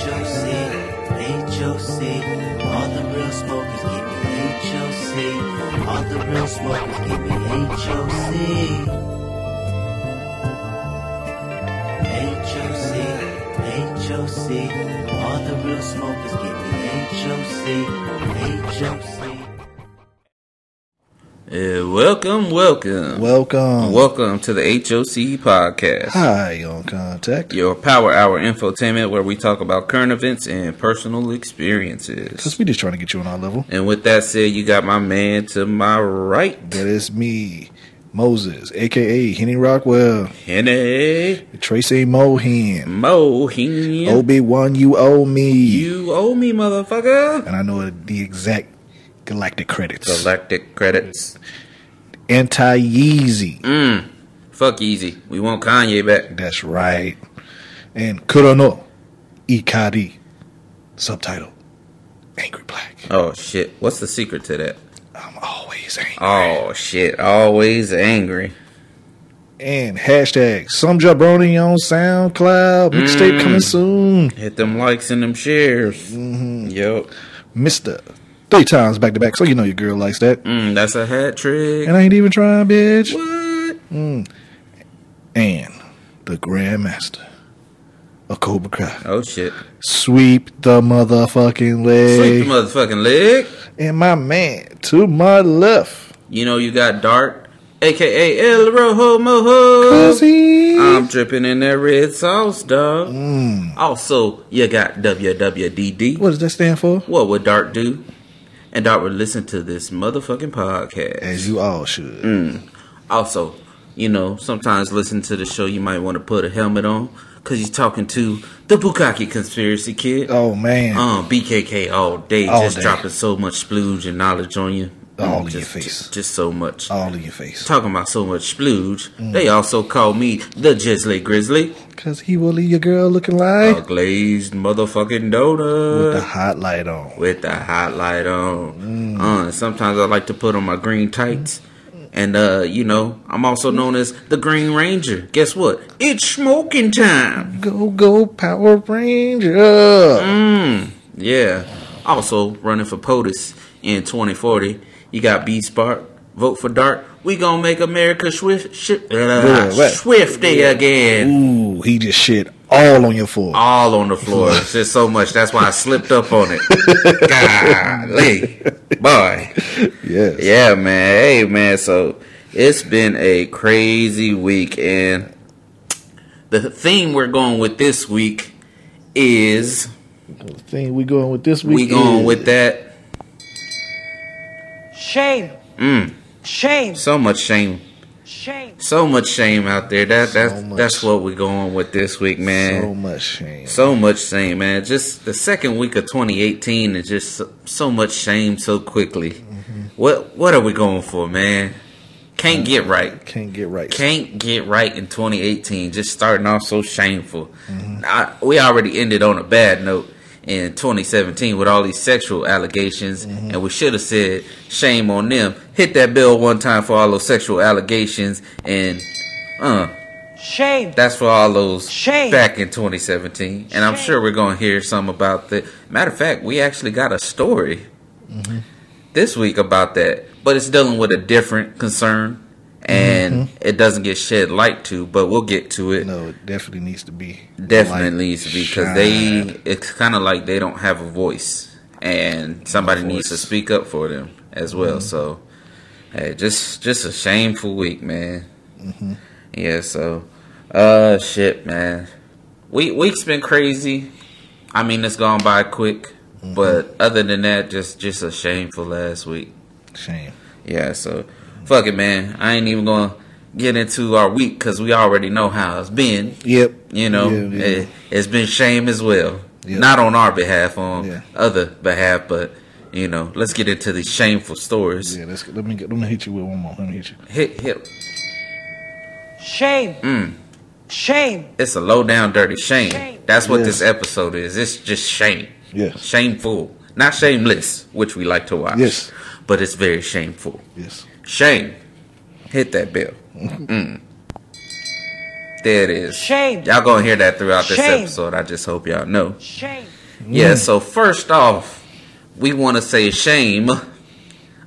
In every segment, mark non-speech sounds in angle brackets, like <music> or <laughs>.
HOC, HOC. All the real smokers give me HOC. All the real smokers give me HOC. HOC, HOC. All the real smokers give me HOC, HOC. Uh, welcome, welcome, Welcome. welcome to the HOC podcast, High, on contact. your power hour infotainment where we talk about current events and personal experiences. Because we just trying to get you on our level. And with that said, you got my man to my right, That is me, Moses, aka Henny Rockwell, Henny Tracy Mohan, Mohin. Obi Wan. You owe me, You owe me, motherfucker. and I know the exact galactic credits. Galactic credits. Anti Yeezy. Mm. Fuck easy. We want Kanye back. That's right. And Kurono Ikari. Subtitle: Angry Black. Oh shit. What's the secret to that? I'm always angry. Oh shit. Always angry. And hashtag some jabroni on SoundCloud. Mixtape Mm. coming soon. Hit them likes and them shares. Mm-hmm. Yep. Mister. Three times back to back, so you know your girl likes that. Mm, that's a hat trick. And I ain't even trying, bitch. What? And the Grandmaster of Cobra Kai. Oh shit. Sweep the motherfucking leg. Sweep the motherfucking leg. and my man to my left. You know you got Dart, aka El Rojo Mojo. I'm dripping in that red sauce, dog. Mm. Also, you got WWDD. What does that stand for? What would Dart do? And Dart would listen to this motherfucking podcast. As you all should. Mm. Also, you know, sometimes listen to the show, you might want to put a helmet on because you're talking to the Bukaki conspiracy kid. Oh man. Um, BKK all day, All just day. dropping so much splooge and knowledge on you. All in your face. Just, just so much. all in your face. Talking about so much splooge, Mm. they also call me the Jizzly Grizzly, Cause he will leave your girl looking like a glazed motherfucking donut with the hot light on. with the hot light on. Mm. Uh, sometimes I like to put on my green tights. And uh, you know, I'm also known as the Green Ranger. Guess what? It's smoking time. Go go Power Ranger. Mm, yeah. Also running for POTUS in 2040. You got B Spark. Vote for Dart. We gonna make America swift, shi- uh, swifty again. Ooh, he just shit all on your floor. All on the floor. <laughs> shit so much. That's why I slipped up on it. Golly, boy. Yes. Yeah, man. Hey, man. So it's been a crazy week, and the theme we're going with this week is The thing we going with this week. we going is- with that. Shame. Mm, Shame. so much shame. Shame. So much shame out there. That So that's much. that's what we're going with this week, man. so much shame. So much shame, man. Just the second week of 2018 is just so, so much shame so quickly. Mm-hmm. What what are we going for, man? Can't get right. Can't get right. Can't get right in 2018. Just starting off so shameful. Mm-hmm. I, we already ended on a bad note in 2017 with all these sexual allegations, Mm-hmm. and we should have said shame on them. Hit that bill one time for all those sexual allegations, and uh, Shame. that's for all those Shame. back in 2017. And I'm sure we're to hear some about that. Matter of fact, we actually got a story Mm-hmm. this week about that, but it's dealing with a different concern. And it doesn't get shed light to, but we'll get to it. Mm-hmm. No, it definitely needs to be. Definitely needs to be because they, it's kind of like they don't have a voice, and somebody needs to. Mm-hmm. speak up for them as well. So, hey, just just a shameful week, man. Mm-hmm. Yeah. So, uh, shit, man. Week week's been crazy. I mean, it's gone by quick, Mm-hmm. but other than that, just just a shameful last week. shame. Yeah, so fuck it, man. I ain't even gonna get into our week because we already know how it's been. Yep. You know, Yeah, yeah. It, has been shame as well. Yeah. Not on our behalf, on Yeah. other behalf, but you know, let's get into these shameful stories. Yeah, let's, let me get, let me hit you with one more. Let me hit you. Hit, hit. Shame. Mm, Shame. it's a low down, dirty shame. Shame. That's what Yes. this episode is. It's just shame. Yes. Shameful, not shameless, which we like to watch. Yes. but it's very shameful. Yes. Shame. Hit that bell. Mm. There it is. Shame. Y'all gonna hear that throughout this Shame. episode. I just hope y'all know. Shame. Yeah. So first off, we want to say shame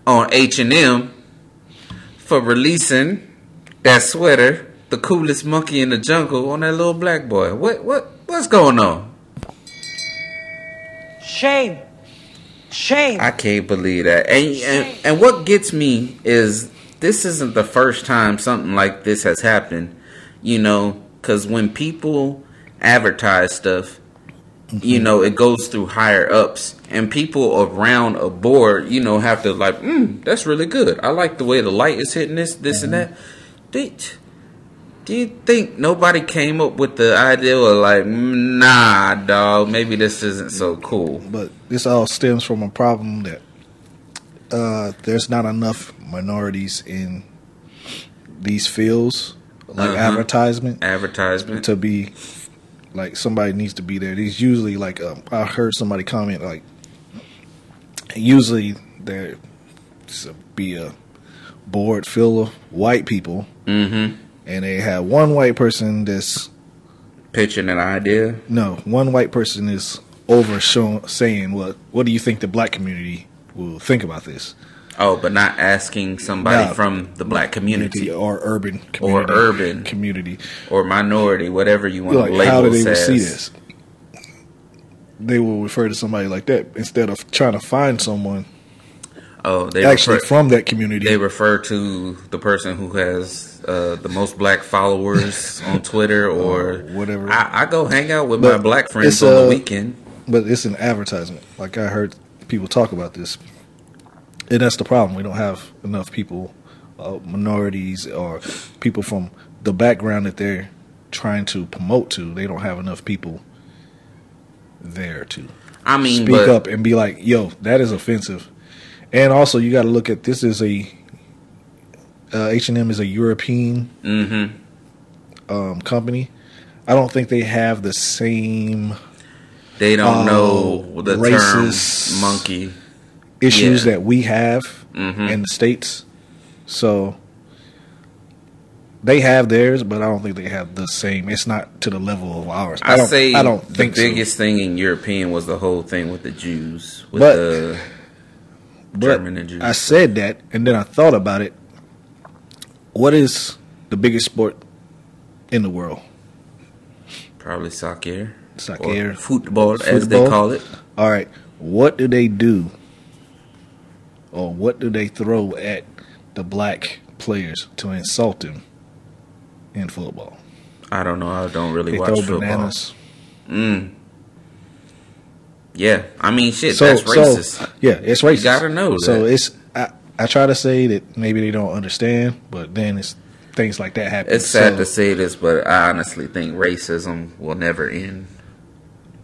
on H and M for releasing that sweater, the coolest monkey in the jungle, on that little black boy. What what what's going on? Shame. Shame. I can't believe that. And, and and what gets me is this isn't the first time something like this has happened. You know, because when people advertise stuff, you know, it goes through higher ups, and people around a board, you know, have to like, mm, that's really good. I like the way the light is hitting this, this, and that. Do, do you think nobody came up with the idea of like, "Mm, nah, dog, maybe this isn't so cool? But this all stems from a problem that uh, there's not enough minorities in these fields, like Uh-huh. advertisement, Advertisement. to be like somebody needs to be there. These usually like um, I heard somebody comment like usually there be a board full of white people, Mm-hmm. And they have one white person that's Pitching an idea. no one white person is over showing saying what what do you think the black community will think about this Oh, but not asking somebody Nah. from the black community or urban community urban. community or minority, whatever you want like to label how do they as. see this they will refer to somebody like that instead of trying to find someone Oh, they actually refer, from that community they refer to the person who has uh, the most black followers <laughs> on Twitter or whatever. I, I go hang out with my black friends on the uh, weekend. but it's an advertisement. Like i heard people talk about this. And that's the problem. We don't have enough people uh, minorities or people from the background that they're trying to promote to. They don't have enough people there to I mean, speak but up and be like yo that is offensive. And also you got to look at this is a uh, h&m is a european hmm um, company i don't think they have the same they don't Oh, know the racist- term monkey. issues Yeah. that we have Mhm. in the states. So they have theirs, but I don't think they have the same. It's not to the level of ours. I, I, don't. say I don't the think biggest thing in European was the whole thing with the Jews, with But- the so. But German and Jews. I said that, and then I thought about it. What is the biggest sport in the world? Probably soccer. Soccer. Or football, as they call it. All right. What do they do, or what do they throw at the black players to insult them in football? I don't know. I don't really They watch throw football. bananas. Mm. Yeah, I mean, shit. So, that's so yeah, it's racist. You gotta know So that. it's I, try to say that maybe they don't understand, but then it's things like that happen. it's sad So, to say this, but I honestly think racism will never end.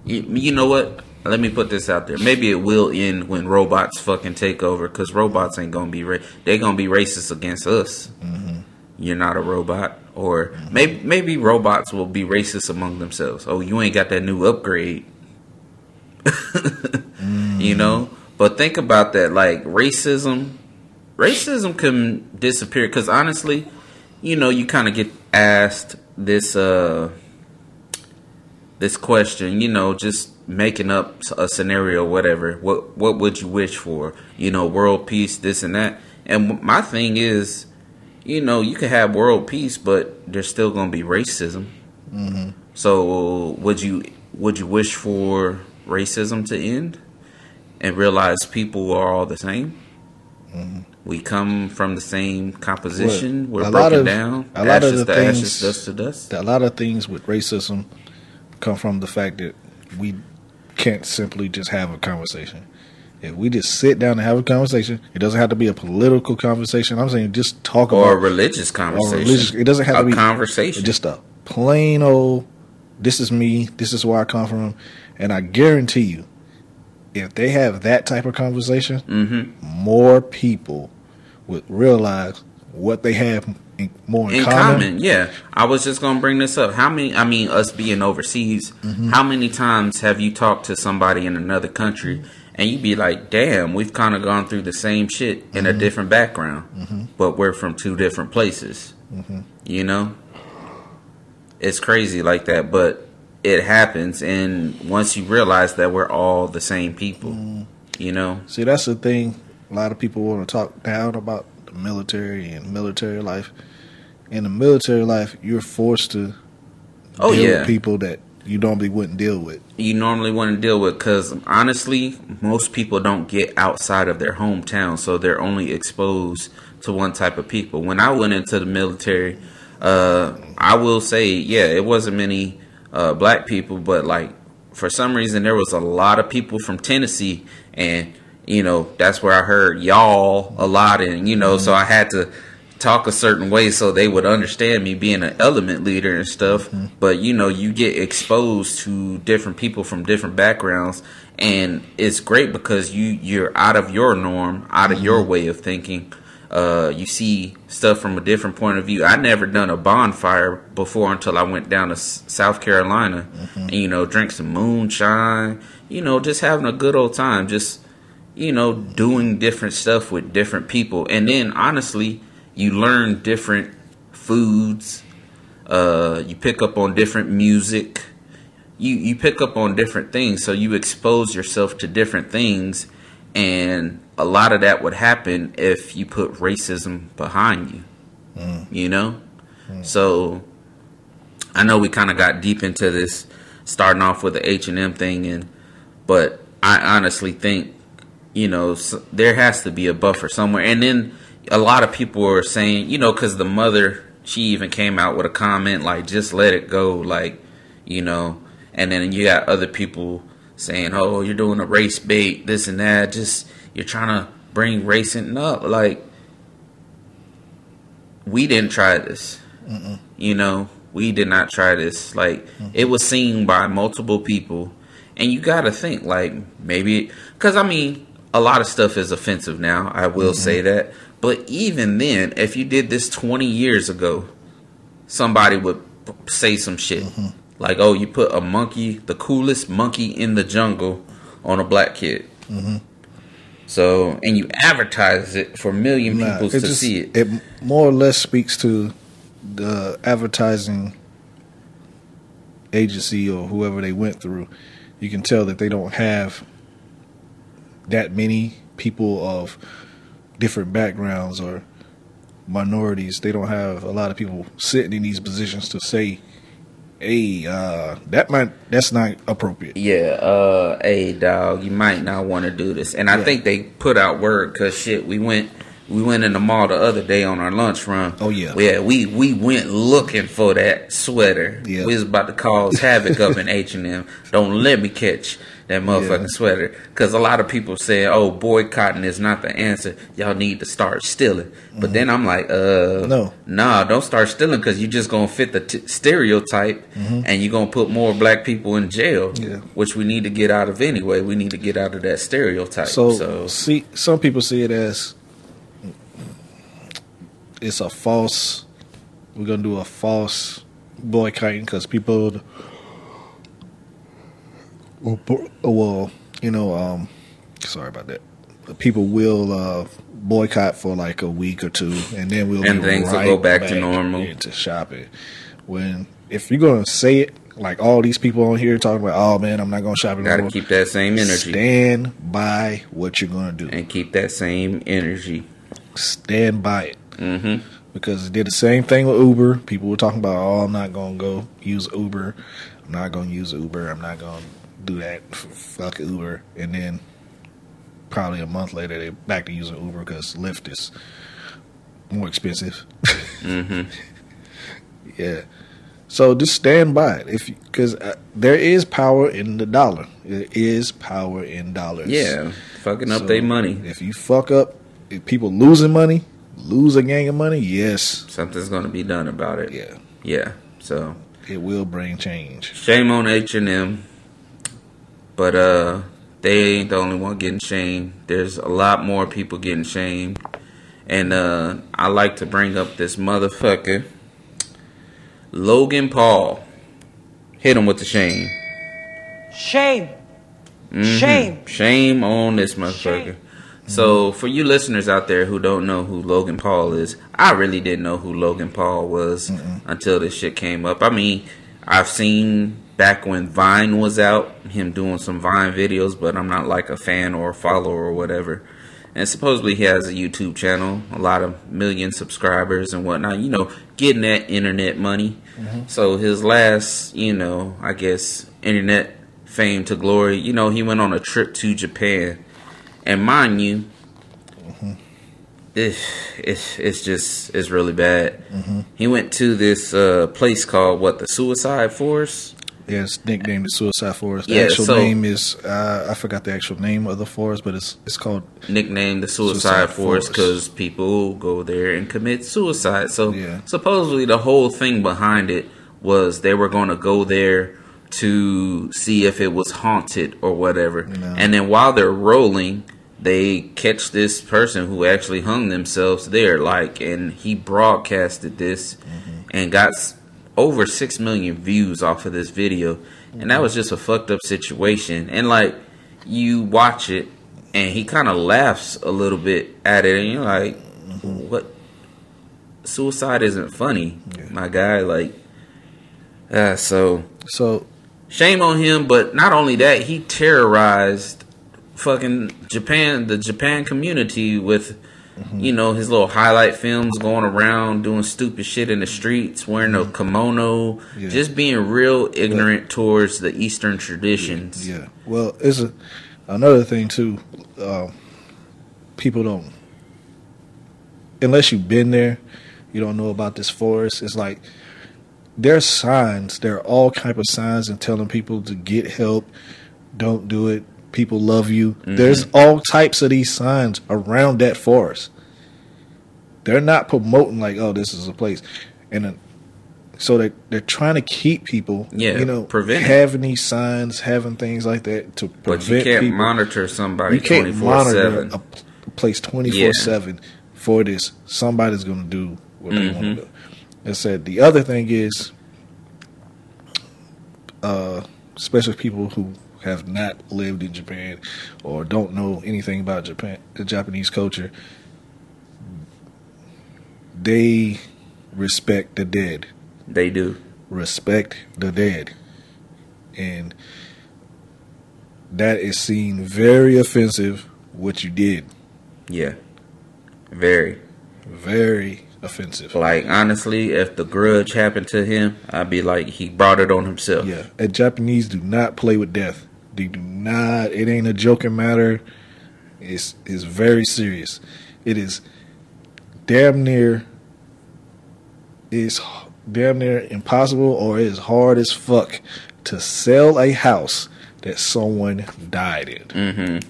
You, you know what? Let me put this out there. Maybe it will end when robots fucking take over, because robots ain't gonna be ra- they gonna be racist against us. Mm-hmm. You're not a robot, or maybe maybe robots will be racist among themselves. Oh, you ain't got that new upgrade. <laughs> You know, but think about that. Like racism, racism can disappear because honestly, you know, you kind of get asked this uh this question. You know, just making up a scenario, whatever. What what would you wish for? You know, world peace, this and that. And my thing is, you know, you can have world peace, but there's still gonna be racism. So would you would you wish for racism to end and realize people are all the same? We come from the same composition. Well, We're a broken of- down. a lot of the to ashes, things- dust to dust. a lot of things with racism come from the fact that we can't simply just have a conversation. If we just sit down and have a conversation, it doesn't have to be a political conversation. I'm saying just talk Or a about religious or conversation. religious. It doesn't have a to be a conversation. Just a plain old. This is me. This is where I come from, and I guarantee you, if they have that type of conversation, hmm more people would realize what they have in, more in, in common. common. Yeah, I was just gonna bring this up. How many? I mean, us being overseas, Mm-hmm. how many times have you talked to somebody in another country and you'd be like, "Damn, we've kind of gone through the same shit in Mm-hmm. a different background, but we're from two different places." Mm-hmm. You know, it's crazy like that, but it happens. And once you realize that we're all the same people, Mm. you know, See, that's the thing. A lot of people want to talk down about the military and military life. In the military life, you're forced to Oh, deal yeah. with people that you normally wouldn't deal with. you normally want to deal with because honestly, most people don't get outside of their hometown, so they're only exposed to one type of people. When I went into the military, uh, I will say, yeah, it wasn't many uh, black people, but like for some reason, there was a lot of people from Tennessee, and you know that's where I heard y'all a lot, and you know, so mm-hmm. I had to talk a certain way so they would understand me being an element leader and stuff. Mm-hmm. But you know, you get exposed to different people from different backgrounds and it's great because you you're out of your norm, out of your mm-hmm. way of thinking. Uh, you see stuff from a different point of view. I never done a bonfire before until I went down to S- South Carolina, and you know, drink some moonshine. You know, just having a good old time. Just you know, doing different stuff with different people. And then honestly, you learn different foods. Uh, you pick up on different music. You you pick up on different things, so you expose yourself to different things, and a lot of that would happen if you put racism behind you. Mm. You know, mm. so I know we kind of got deep into this, starting off with the H and M thing, and but I honestly think you know there has to be a buffer somewhere. And then a lot of people are saying, you know, because the mother she even came out with a comment like, "Just let it go," like you know. And then you got other people saying, "Oh, you're doing a race bait, this and that. Just you're trying to bring racing up." Like we didn't try this. You know, we did not try this. Like mm. it was seen by multiple people, and you got to think like maybe because I mean a lot of stuff is offensive now. I will say that, but even then, if you did this twenty years ago, somebody would say some shit mm-hmm. Like, "Oh, you put a monkey, the coolest monkey in the jungle, on a black kid." Mm-hmm. So, and you advertise it for a million Nah, people to just- see it. It more or less speaks to the advertising agency or whoever they went through. You can tell that they don't have that many people of different backgrounds or minorities. They don't have a lot of people sitting in these positions to say, "Hey, uh, that might that's not appropriate." Yeah, uh, hey dog, you might not want to do this. And I Yeah. think they put out word because shit, we went, we went in the mall the other day on our lunch run. Oh, yeah. yeah, we we went looking for that sweater. Yeah. we was about to cause havoc up in H and M. Don't let me catch that motherfucking Yeah. sweater because a lot of people say, oh, boycotting is not the answer. Y'all need to start stealing. But then I'm like, uh, Mm-hmm. No. nah, don't start stealing because you're just gonna fit the t- stereotype and you're gonna put more black people in jail Mm-hmm. Yeah. which we need to get out of anyway. We need to get out of that stereotype. So, So, see, some people see it as it's a false. We're gonna do a false boycotting because people, well, bo- well, you know, um, sorry about that. People will uh, boycott for like a week or two, and then we'll And things will go back to normal. to shopping. When if you're gonna say it like all these people on here talking about, oh man, I'm not gonna shop gotta anymore. keep that same energy Stand by what you're gonna do. and keep that same energy. Stand by it. hmm Because it did the same thing with Uber. People were talking about, oh, I'm not gonna go use Uber. I'm not gonna use Uber. I'm not gonna do that. Fuck Uber. And then probably a month later, they back to using Uber because Lyft is more expensive. hmm <laughs> Yeah. So just stand by it, if because uh, there is power in the dollar. There is power in dollars. Yeah, fucking up So, their money. If you fuck up, if people losing money, lose a gang of money, yes, Something's gonna be done about it. yeah, Yeah. So it will bring change. shame on H and M, but uh, they ain't the only one getting shamed. There's a lot more people getting shamed, and uh, I like to bring up this motherfucker, Logan Paul. Hit him with the shame. Shame. Mhm. Shame. Shame on this motherfucker. Shame. So for you listeners out there who don't know who Logan Paul is, I really didn't know who Logan Paul was until this shit came up. I mean, I've seen back when Vine was out, him doing some Vine videos, but I'm not like a fan or a follower or whatever. And supposedly he has a YouTube channel, a lot of million subscribers and whatnot. You know, getting that internet money. Mm-hmm. So his last, you know, I guess internet fame to glory. You know, he went on a trip to Japan, and mind you, mm-hmm. it, it's it's just it's really bad. Mm-hmm. He went to this uh, place called what the Suicide Forest. Yeah, it's nicknamed the Suicide Forest. The Yeah, actual so- name is uh, I forgot the actual name of the forest, but it's it's called nicknamed the Suicide, Suicide Forest because people go there and commit suicide. So Yeah. supposedly the whole thing behind it was they were going to go there to see if it was haunted or whatever. No. And then while they're rolling, they catch this person who actually hung themselves there. Like, and he broadcasted this Mm-hmm. and got over six million views off of this video. And that was just a fucked up situation. And like, you watch it and he kind of laughs a little bit at it, and you're like, "What? Suicide isn't funny, Yeah. my guy." Like, uh, so so shame on him. But not only that, he terrorized fucking Japan, the Japan community with. You know his little highlight films going around doing stupid shit in the streets, wearing a kimono, Yeah. just being real ignorant towards the Eastern traditions. Yeah. Well, it's a, another thing too. Um, people don't, unless you've been there, you don't know about this forest. It's like there's signs. There are all type of signs and telling people to get help. Don't do it. People love you. There's all types of these signs around that forest. They're not promoting like, oh, this is a place, and. then so they they're trying to keep people, Yeah, you know, prevent having these signs, having things like that to prevent But you can't people. monitor somebody you can't twenty four monitor seven. a place twenty four seven for this. Somebody's going to do what they Mm-hmm. want to do. And said the other thing is, uh, especially people who have not lived in Japan or don't know anything about Japan, the Japanese culture, they respect the dead They do. respect the dead. And that is seen very offensive what you did. Yeah. Very. Very offensive. Like honestly, if the grudge happened to him, I'd be like he brought it on himself. Yeah. And Japanese do not play with death. They do not it ain't a joking matter. It's it's very serious. It is damn near it's damn near impossible or it is hard as fuck to sell a house that someone died in. Mm-hmm.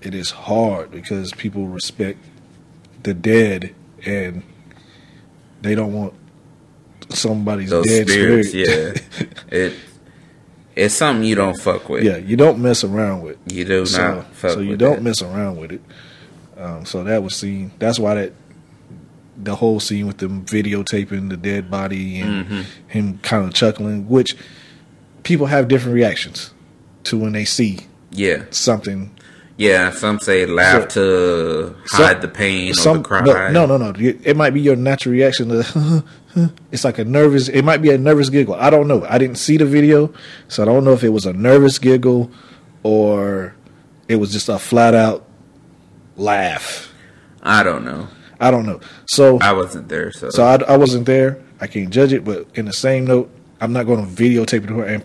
it is hard because people respect the dead and they don't want somebody's Those dead spirits, spirit. yeah. <laughs> it it's something you don't fuck with. yeah, you don't mess around with. You do So, not fuck so you don't that. mess around with it. Um, so that was seen. That's why that the whole scene with them videotaping the dead body and Mm-hmm. him kind of chuckling, which people have different reactions to when they see Yeah. something Yeah. Some say laugh to Some- hide the pain or the cry. no, no, no, no. It might be your natural reaction. To, <laughs> it's like a nervous. It might be a nervous giggle. I don't know. I didn't see the video, so I don't know if it was a nervous giggle or it was just a flat out laugh. I don't know. I don't know. So, I wasn't there, so, so I, I wasn't there. I can't judge it. But in the same note, I'm not going to videotape it and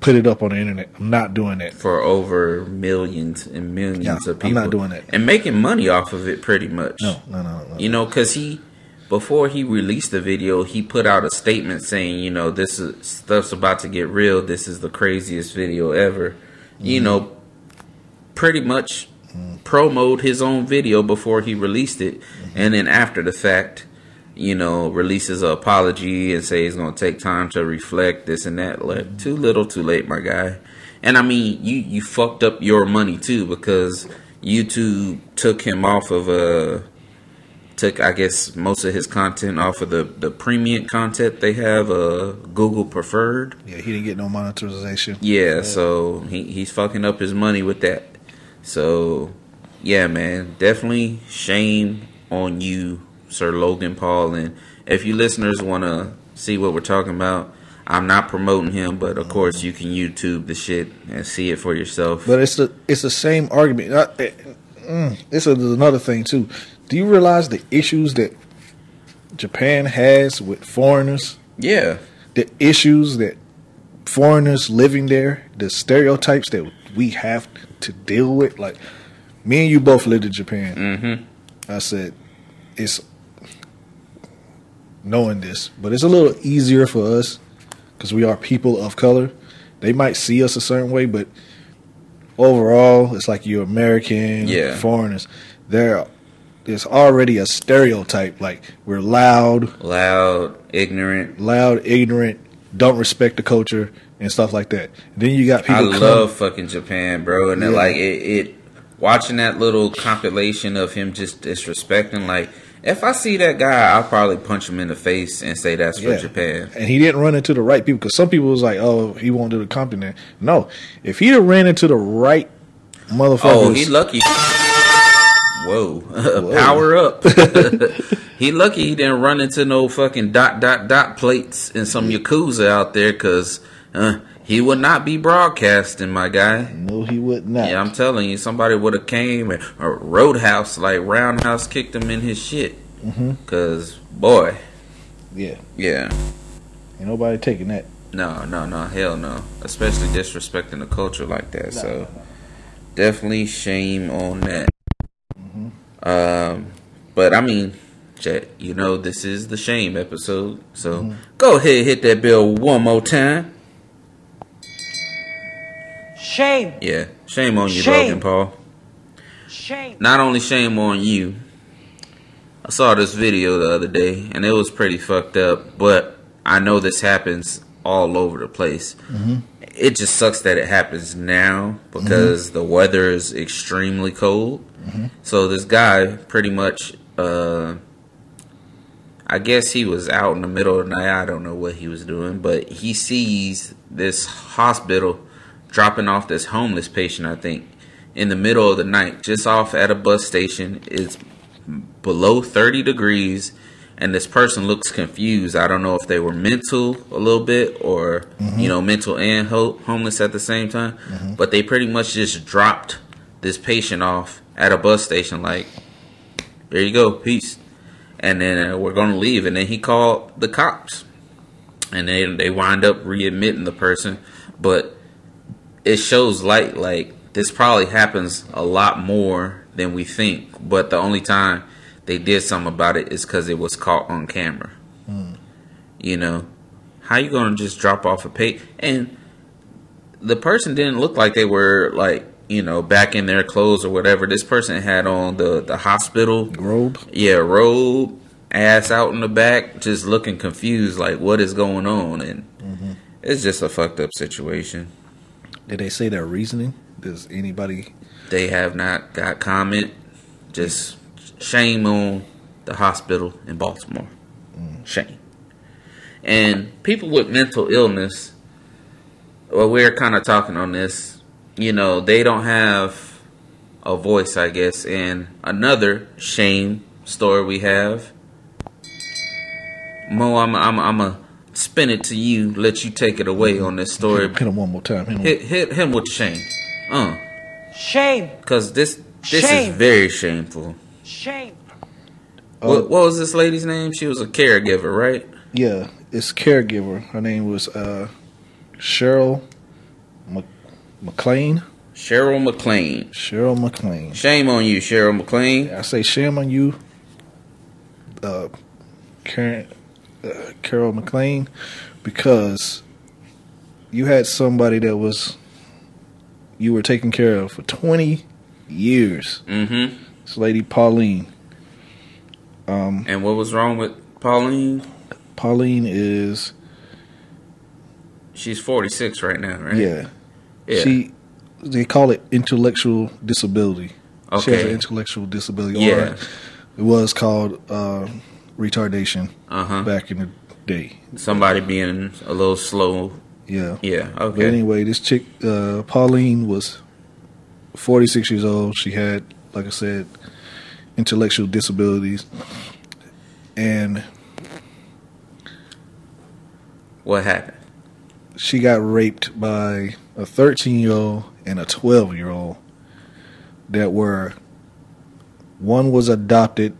put it up on the internet. I'm not doing that. for over millions and millions Yeah, of people. I'm not doing that. and making money off of it, pretty much. No, no, no, no. You know, because he, before he released the video, he put out a statement saying, you know, this is stuff's about to get real. This is the craziest video ever. You mm-hmm. know, pretty much mm-hmm. promoted his own video before he released it, mm-hmm. and then after the fact, you know, releases an apology and say he's going to take time to reflect this and that. Like, too little, too late, my guy. And I mean, you you fucked up your money too because YouTube took him off of uh took I guess most of his content off of the the premium content they have uh Google preferred. Yeah, he didn't get no monetization. Yeah, so he he's fucking up his money with that. So, yeah, man, definitely shame on you, Sir Logan Paul. And if you listeners want to see what we're talking about, I'm not promoting him, but of course you can YouTube the shit and see it for yourself. But it's the it's the same argument. Uh, eh, mm, This is another thing too. Do you realize the issues that Japan has with foreigners? yeah, The issues that foreigners living there, the stereotypes that we have to deal with. Like me and you both lived in Japan. mm-hmm. I said it's knowing this, but it's a little easier for us because we are people of color. They might see us a certain way, but overall, it's like you're American, Yeah. foreigners. There, there's already a stereotype like we're loud, loud, ignorant. loud, ignorant, don't respect the culture and stuff like that. Then you got I people. come- love fucking Japan, bro, and then, Yeah. like it, it. Watching that little compilation of him just disrespecting, like if I see that guy, I'll probably punch him in the face and say that's for Yeah. Japan. And he didn't run into the right people because some people was like, "Oh, he won't do the Compton." No, if he'd have ran into the right motherfuckers, Oh, he lucky. Whoa, <laughs> power up. <laughs> <laughs> he lucky he didn't run into no fucking dot dot dot plates and some yakuza out there, cause uh, he would not be broadcasting, my guy. no, he would not. Yeah, I'm telling you, somebody would have came and a roadhouse like roundhouse kicked him in his shit. Mm-hmm. Cause boy, yeah, yeah, ain't nobody taking that. no, no, no, hell no, especially disrespecting the culture like that. so definitely shame on that. Mm-hmm. Um, but I mean, you know this is the shame episode, so go ahead hit that bell one more time. Shame. Yeah, shame on you, Shame. Logan Paul. Shame. Not only shame on you. I saw this video the other day, and it was pretty fucked up. But I know this happens all over the place. Mm-hmm. It just sucks that it happens now because mm-hmm. the weather is extremely cold. Mm-hmm. So this guy pretty much, uh, I guess he was out in the middle of the night. I don't know what he was doing, but he sees this hospital dropping off this homeless patient. I think in the middle of the night, just off at a bus station. It's below 30 degrees and this person looks confused. I don't know if they were mental a little bit or, you know, mental and ho- homeless at the same time, but they pretty much just dropped this patient off at a bus station like, there you go, peace. And then uh, we're going to leave. And then he called the cops. And then they wind up readmitting the person. But it shows light like this probably happens a lot more than we think but the only time they did something about it is because it was caught on camera. Hmm. You know? How you gonna just drop off a pay and the person didn't look like they were like you know back in their clothes or whatever. This person had on the the hospital. Robe. yeah robe ass out in the back just looking confused like what is going on? And mm-hmm. it's just a fucked up situation Did they say their reasoning? Does anybody? They have not got comment. Just shame on the hospital in Baltimore. Mm. Shame. And people with mental illness, well, we're kind of talking on this. You know, they don't have a voice, I guess. And another shame story we have. Mo, I'm, I'm, I'm a spin it to you. Let you take it away on this story. Hit him one more time. Hit him. Hit, hit him with shame. Uh. Shame. Cause this this Shame. is very shameful. Shame. Oh. What, what was this lady's name? She was a caregiver, right? Yeah, it's caregiver. Her name was uh, Cheryl Mc- McLean. Cheryl McLean. Cheryl McLean. Shame on you, Cheryl McLean. I say shame on you, uh, Karen, uh, Carol McLean, because you had somebody that was you were taking care of for twenty years. Mm-hmm. This lady Pauline. Um, And what was wrong with Pauline? Pauline is She's forty six right now, right? yeah. Yeah. She they call it intellectual disability. She has an Okay. intellectual disability. Yeah. Or it was called uh, retardation Uh huh. back in the day. Somebody being a little slow. Yeah. Yeah. But Okay. anyway, this chick, uh, Pauline, was 46 years old. She had, like I said, intellectual disabilities, and What happened? she got raped by a 13 year old and a 12 year old that were one was adopted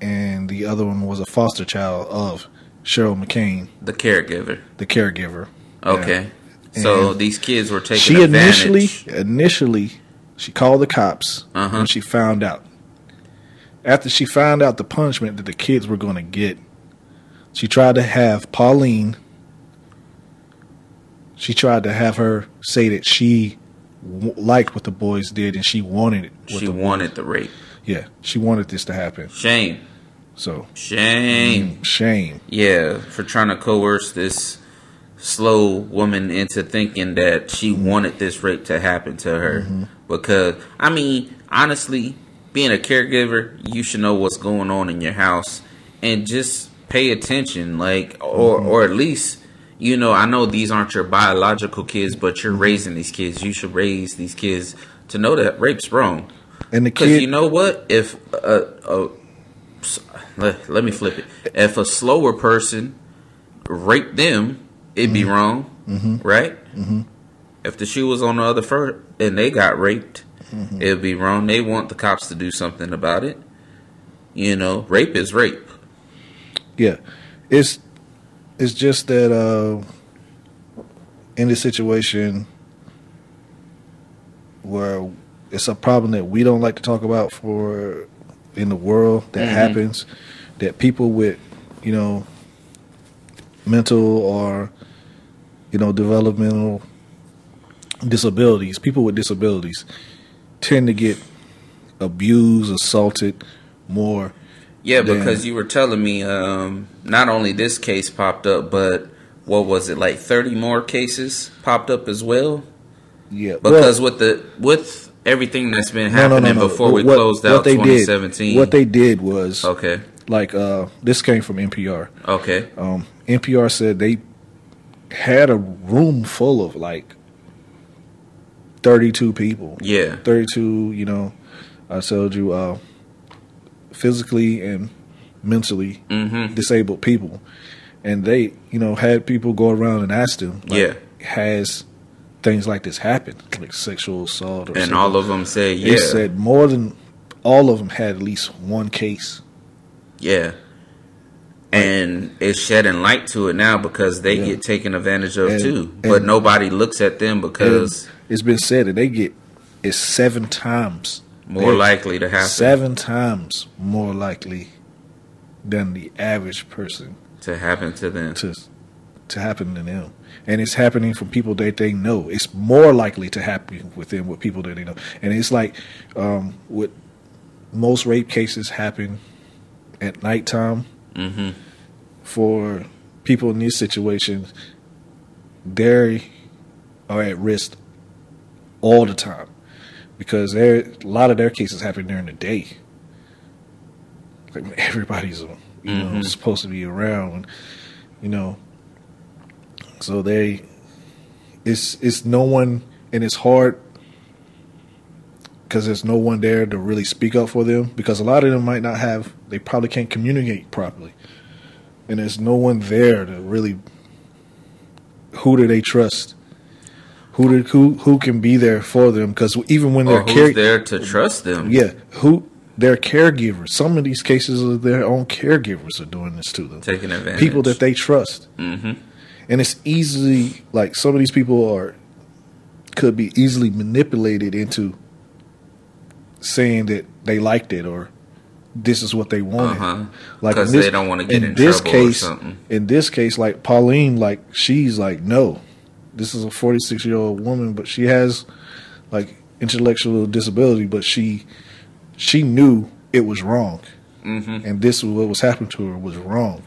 and the other one was a foster child of Cheryl McCain, The caregiver. the caregiver. Okay. So these kids were taking she initially advantage. initially she called the cops Uh-huh. when she found out. After she found out the punishment that the kids were going to get, she tried to have Pauline. She tried to have her say that she w- liked what the boys did and she wanted it. She the- wanted the rape. Yeah, she wanted this to happen. Shame. So Shame. Mm, shame. Yeah, for trying to coerce this slow woman into thinking that she mm-hmm. wanted this rape to happen to her. Mm-hmm. Because, I mean, honestly, being a caregiver, you should know what's going on in your house and just pay attention. Like, or, mm-hmm. or at least, you know, I know these aren't your biological kids, but you're raising these kids. You should raise these kids to know that rape's wrong. And the Because kid, you know what? If uh, uh, uh, a, a let, let me flip it. If a slower person raped them, it'd be mm-hmm. wrong, mm-hmm. right? Mm-hmm. If the shoe was on the other foot and they got raped, mm-hmm. it'd be wrong. They want the cops to do something about it. You know, rape is rape. Yeah, it's it's just that uh, in this situation where it's a problem that we don't like to talk about for in the world that Mhm. happens that people with you know mental or you know developmental disabilities people with disabilities tend to get abused assaulted more Yeah, because you were telling me um, not only this case popped up, but what was it like? Thirty more cases popped up as well. yeah Because with the with everything that's been No, no, happening no, no. before we What- closed what out they did- 2017. what they did was okay, like uh, this came from NPR. okay, Um, NPR said they had a room full of like thirty-two people. yeah, Thirty-two, you know, I told you, uh, physically and mentally hmm disabled people, and they, you know, had people go around and ask them, like, Yeah. has things like this happen, like sexual assault, or and something. all of them They yeah, said more than all of them had at least one case. yeah, and it's shedding light to it now because they Yeah. get taken advantage of And- too, but nobody looks at them because it's been said that they get it's seven times more likely to happen seven times more likely than the average person to happen to them. to to happen to them. And it's happening from people that they know. It's more likely to happen with them with people that they know. And it's like um, with most rape cases happen at nighttime. hmm For people in these situations, they are at risk all the time because there a lot of their cases happen during the day. Like when everybody's you know Mhm. supposed to be around, you know. So they, it's it's no one, and it's hard because there's no one there to really speak up for them because a lot of them might not have, they probably can't communicate properly, and there's no one there to really. Who do they trust? Who did who who can be there for them? Because even when they're care- there to trust them? yeah, who they're caregivers. Some of these cases are their own caregivers are doing this to them. taking advantage. People that they trust, hmm and it's easily like some of these people are could be easily manipulated into saying that they liked it or this is what they wanted. Uh-huh. Like in this- they don't wanna get in this case. something. In this case, like Pauline, like she's like, no, this is a forty-six year old woman, but she has like intellectual disability, but she she knew it was wrong, hmm and this was what was happening to her was wrong.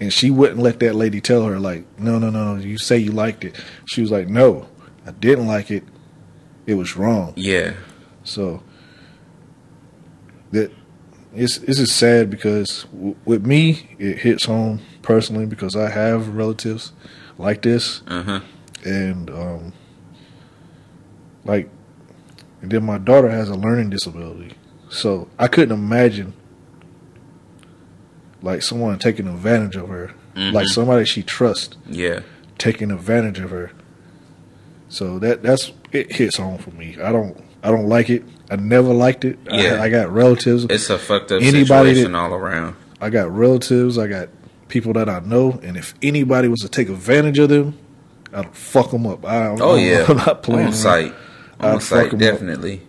And she wouldn't let that lady tell her like, no, no, no, you say you liked it. She was like, no, I didn't like it. It was wrong. Yeah. So that it's it's just sad because w- with me it hits home personally because I have relatives like this Uh huh. and um like and then my daughter has a learning disability. So I couldn't imagine like someone taking advantage of her, mm-hmm. like somebody she trusts Yeah. taking advantage of her. So that that's it hits home for me. I don't I don't like it. I never liked it. Yeah. I, I got relatives. It's a fucked up Anybody situation that- all around. I got relatives. I got people that I know. And if anybody was to take advantage of them, I'd fuck them up. I, Oh I'm, yeah, <laughs> I'm not playing. on site, on I'd site, 'em up. definitely.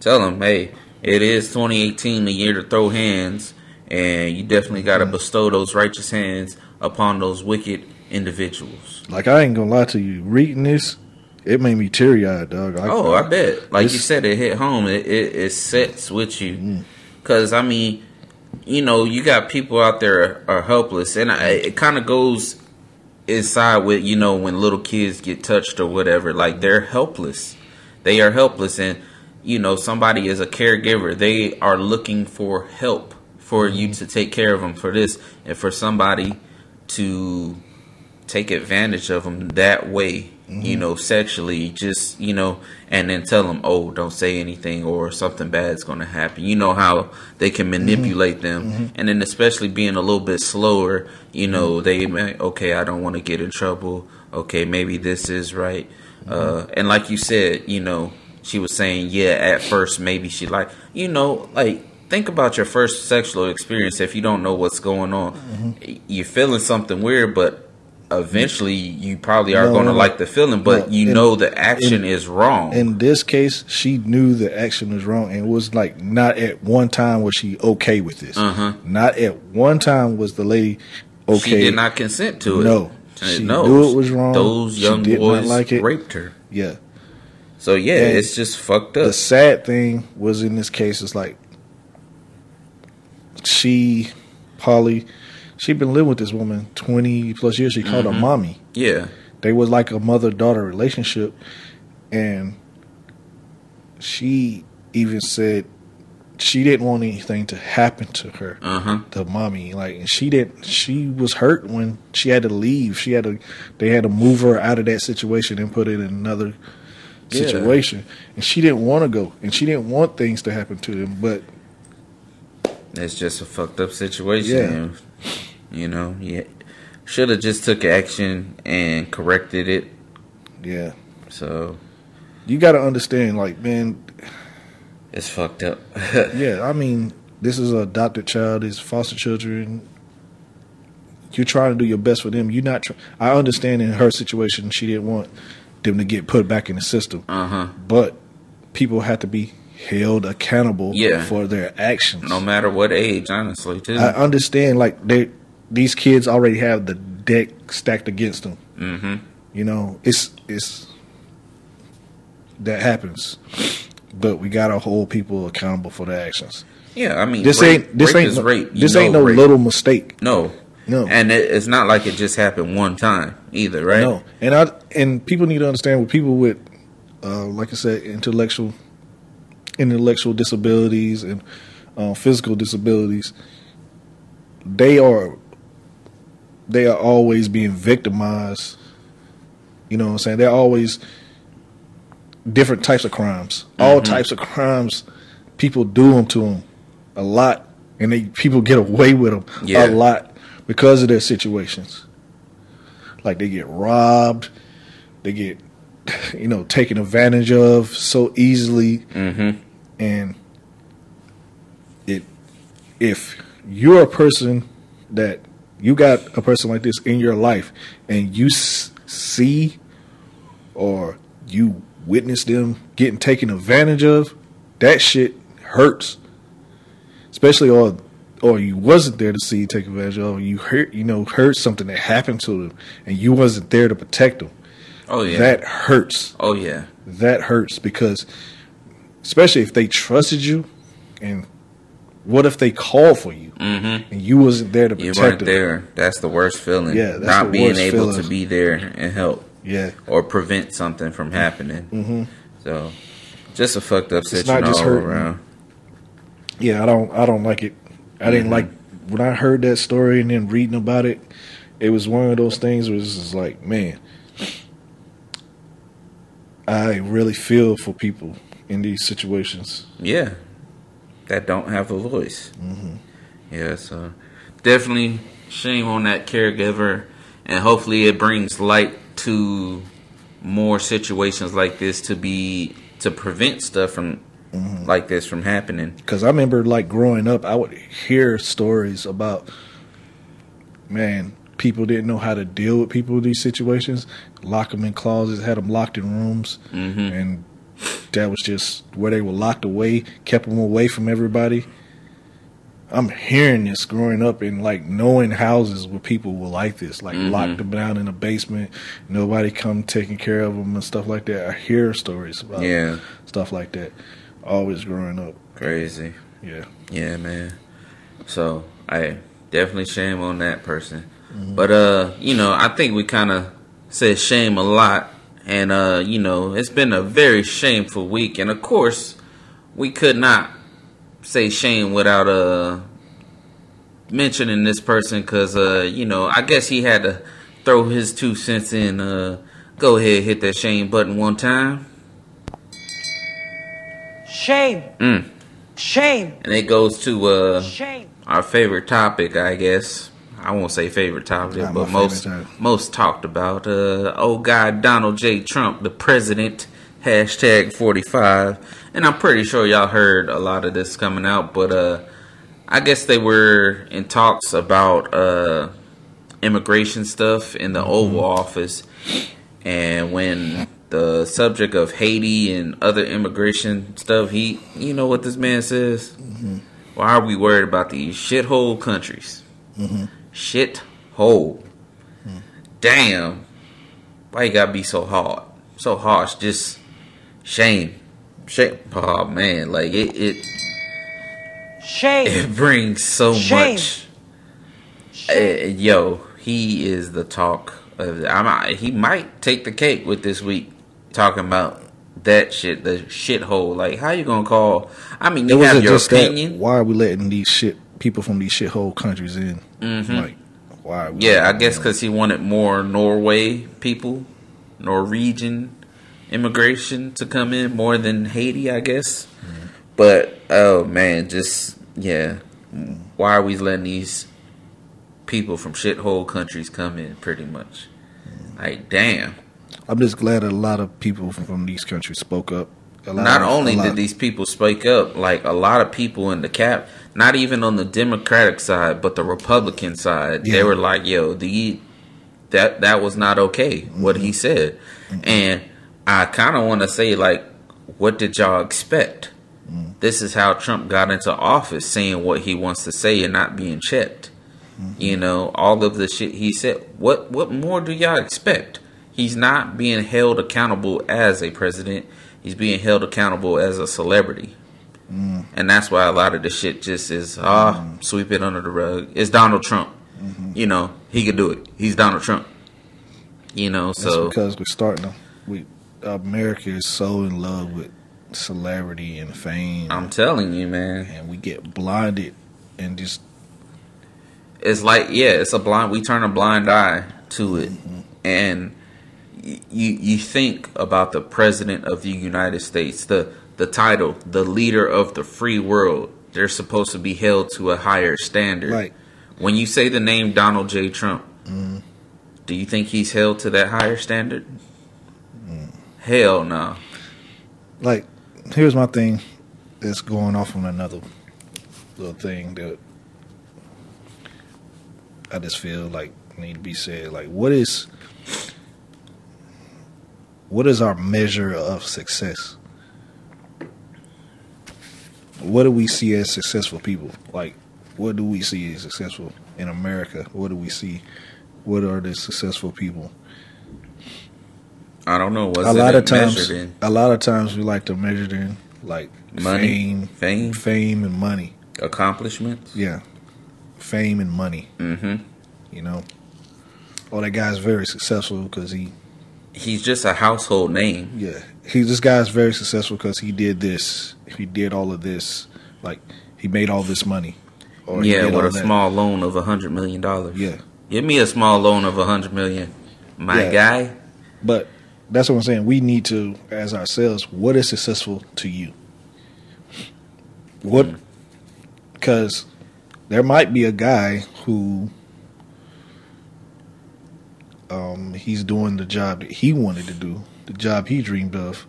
Tell them, hey, it is 2018, the year to throw hands, and you definitely got to bestow those righteous hands upon those wicked individuals. Like I ain't gonna lie to you. Reading this, it made me teary eyed, dog. I, Oh, I bet. Like you said, it hit home. It it, it sets with you, because I mean, you know, you got people out there are helpless, and I, it kind of goes inside with you know when little kids get touched or whatever. Like they're helpless. They are helpless, and you know somebody is a caregiver. They are looking for help for you to take care of them for this, and for somebody to take advantage of them that way, you mm-hmm. know, sexually, just, you know, and then tell them, oh, don't say anything or something bad's going to happen. You know how they can mm-hmm. manipulate them. Mm-hmm. And then, especially being a little bit slower, you know, they may, okay, I don't want to get in trouble. Okay, maybe this is right. Uh, and like you said, you know, she was saying, yeah, at first, maybe she like, you know, like, think about your first sexual experience if you don't know what's going on. You're feeling something weird, but eventually you probably are No, going to no, like the feeling, but No, you in- know the action is wrong. in this case, she knew the action was wrong, and it was like not at one time was she okay with this. Uh-huh. Not at one time was the lady okay. She did not consent to it. No. Uh, She no. knew it was wrong. Those She young boys like it. raped her. Yeah. So yeah, And it's just fucked up. The sad thing was in this case is like she, Polly, she'd been living with this woman twenty plus years. She called Mm-hmm. her mommy. yeah. They was like a mother daughter relationship, and she even said she didn't want anything to happen to her. Uh huh. The mommy, like, she didn't. She was hurt when she had to leave. She had to. They had to move her out of that situation and put her in another Yeah. situation, and she didn't want to go, and she didn't want things to happen to them. But It's just a fucked up situation. Yeah. You know, yeah. Should have just took action and corrected it. yeah, So you got to understand, like, man, it's fucked up. <laughs> yeah. I mean, this is a adopted child. It's foster children. You're trying to do your best for them. You're not. Tr- I understand in her situation, she didn't want them to get put back in the system. uh huh. but people have to be held accountable Yeah. for their actions. No matter what age, honestly, too. I understand like they these kids already have the deck stacked against them. mm-hmm. You know, it's it's that happens. But we gotta hold people accountable for their actions. Yeah, I mean, This rape, ain't this ain't no, rape. You this ain't no rape. little mistake. No, No. and it, it's not like it just happened one time either, right? No, and I and people need to understand with people with, uh, like I said, intellectual, intellectual disabilities and uh, physical disabilities. They are, they are always being victimized. You know what I'm saying? They're always different types of crimes. All types of crimes, people do them to them a lot, and they people get away with them Yeah. a lot because of their situations like they get robbed, they get <laughs> you know taken advantage of so easily, Mm-hmm. And it if you're a person that you got a person like this in your life and you s- see or you witness them getting taken advantage of, that shit hurts. Especially or or you wasn't there to see you take advantage of, you heard you know heard something that happened to them and you wasn't there to protect them. Oh yeah. That hurts. oh yeah. That hurts because especially if they trusted you and what if they called for you Mm-hmm. and you wasn't there to You protect weren't them? there. That's the worst feeling. Yeah, that's not being able to be there and help Yeah. or prevent something from happening. hmm So, just a fucked up situation all hurting. around. Yeah, I don't I don't like it. I didn't Mhm. like when I heard that story and then reading about it, it was one of those things where it's just like, man, I really feel for people in these situations. Yeah, that don't have a voice. Mm-hmm. Yeah, so definitely shame on that caregiver, and hopefully it brings light to more situations like this to be to prevent stuff from mm-hmm. like this from happening. Because I remember, like growing up, I would hear stories about, man, people didn't know how to deal with people in these situations. Lock them in closets, had them locked in rooms, mm-hmm. and that was just where they were locked away, kept them away from everybody. I'm hearing this growing up and like knowing houses where people were like this, like locked them down in a basement, nobody come taking care of them and stuff like that. I hear stories about Yeah, stuff like that. Always growing up, crazy. yeah. Yeah, man. So I definitely shame on that person. But uh, you know, I think we kind of said shame a lot, and uh, you know, it's been a very shameful week, and of course, we could not say shame without uh mentioning this person because uh, you know, I guess he had to throw his two cents in. Uh, go ahead, hit that shame button one time, Shame. Mm. Shame. and it goes to uh Shame. our favorite topic, I guess. I won't say favorite topic, Not but most topic. most talked about. Uh, oh God, Donald J. Trump, the president. Hashtag forty five, and I'm pretty sure y'all heard a lot of this coming out. But uh, I guess they were in talks about uh, immigration stuff in the Oval Office, and when the subject of Haiti and other immigration stuff, he, you know what this man says? Why are we worried about these shithole countries? Shit hole. Damn. Why you gotta be so hard? So harsh. Just shame. Shame. Oh man, like it it, Shame. it brings so Shame. much. Uh, yo, he is the talk of the, I'm, he might take the cake with this week talking about that shit, the shithole. Like, how you gonna call? I mean, It have wasn't your just that. Why are we letting these shit people from these shithole countries in? Like, why? Mm-hmm. Yeah, I guess because he wanted more Norway people, Norwegian immigration to come in more than Haiti, I guess. But oh man, just yeah, why are we letting these people from shithole countries come in? Pretty much, like damn. I'm just glad a lot of people from, from these countries spoke up. Not of- only did these people speak up, like a lot of people in the cap, not even on the Democratic side, but the Republican side, they were like, "Yo, the that that was not okay what he said," mm-hmm. and I kind of want to say like, what did y'all expect? Mm-hmm. This is how Trump got into office, saying what he wants to say and not being checked. Mm-hmm. You know, all of the shit he said. What what more do y'all expect? He's not being held accountable as a president. He's being held accountable as a celebrity. Mm. And that's why a lot of the shit just is ah sweep it under the rug. It's Donald Trump. Mm-hmm. You know, he could do it. He's Donald Trump. You know, That's so because we're starting to. We America is so in love with celebrity and fame, I'm telling you, man. and we get blinded and just it's like yeah, it's a blind. We turn a blind eye to it, mm-hmm. and you you think about the president of the United States, the the title, the leader of the free world. They're supposed to be held to a higher standard. Right. When you say the name Donald J. Trump, mm-hmm. do you think he's held to that higher standard? Mm. Hell no. like. Here's my thing. That's going off on another little thing that I just feel like need to be said. Like, what is what is our measure of success? What do we see as successful people? Like, what do we see as successful in America? What do we see? What are the successful people? I don't know. What's a lot of times, a lot of times we like to measure it in like Money? fame, Fame? fame, and money. Accomplishments? Yeah, fame and money. Mm-hmm. You know, oh, that guy's very successful because he, He's just a household name. yeah, he. This guy's very successful because he did this. He did all of this. Like he made all this money. Yeah, with a that. small loan of a hundred million dollars. Yeah, Give me a small loan of a hundred million, my Yeah. guy. but that's what I'm saying. We need to, as ourselves, what is successful to you? What? Because there might be a guy who, um, he's doing the job that he wanted to do, the job he dreamed of,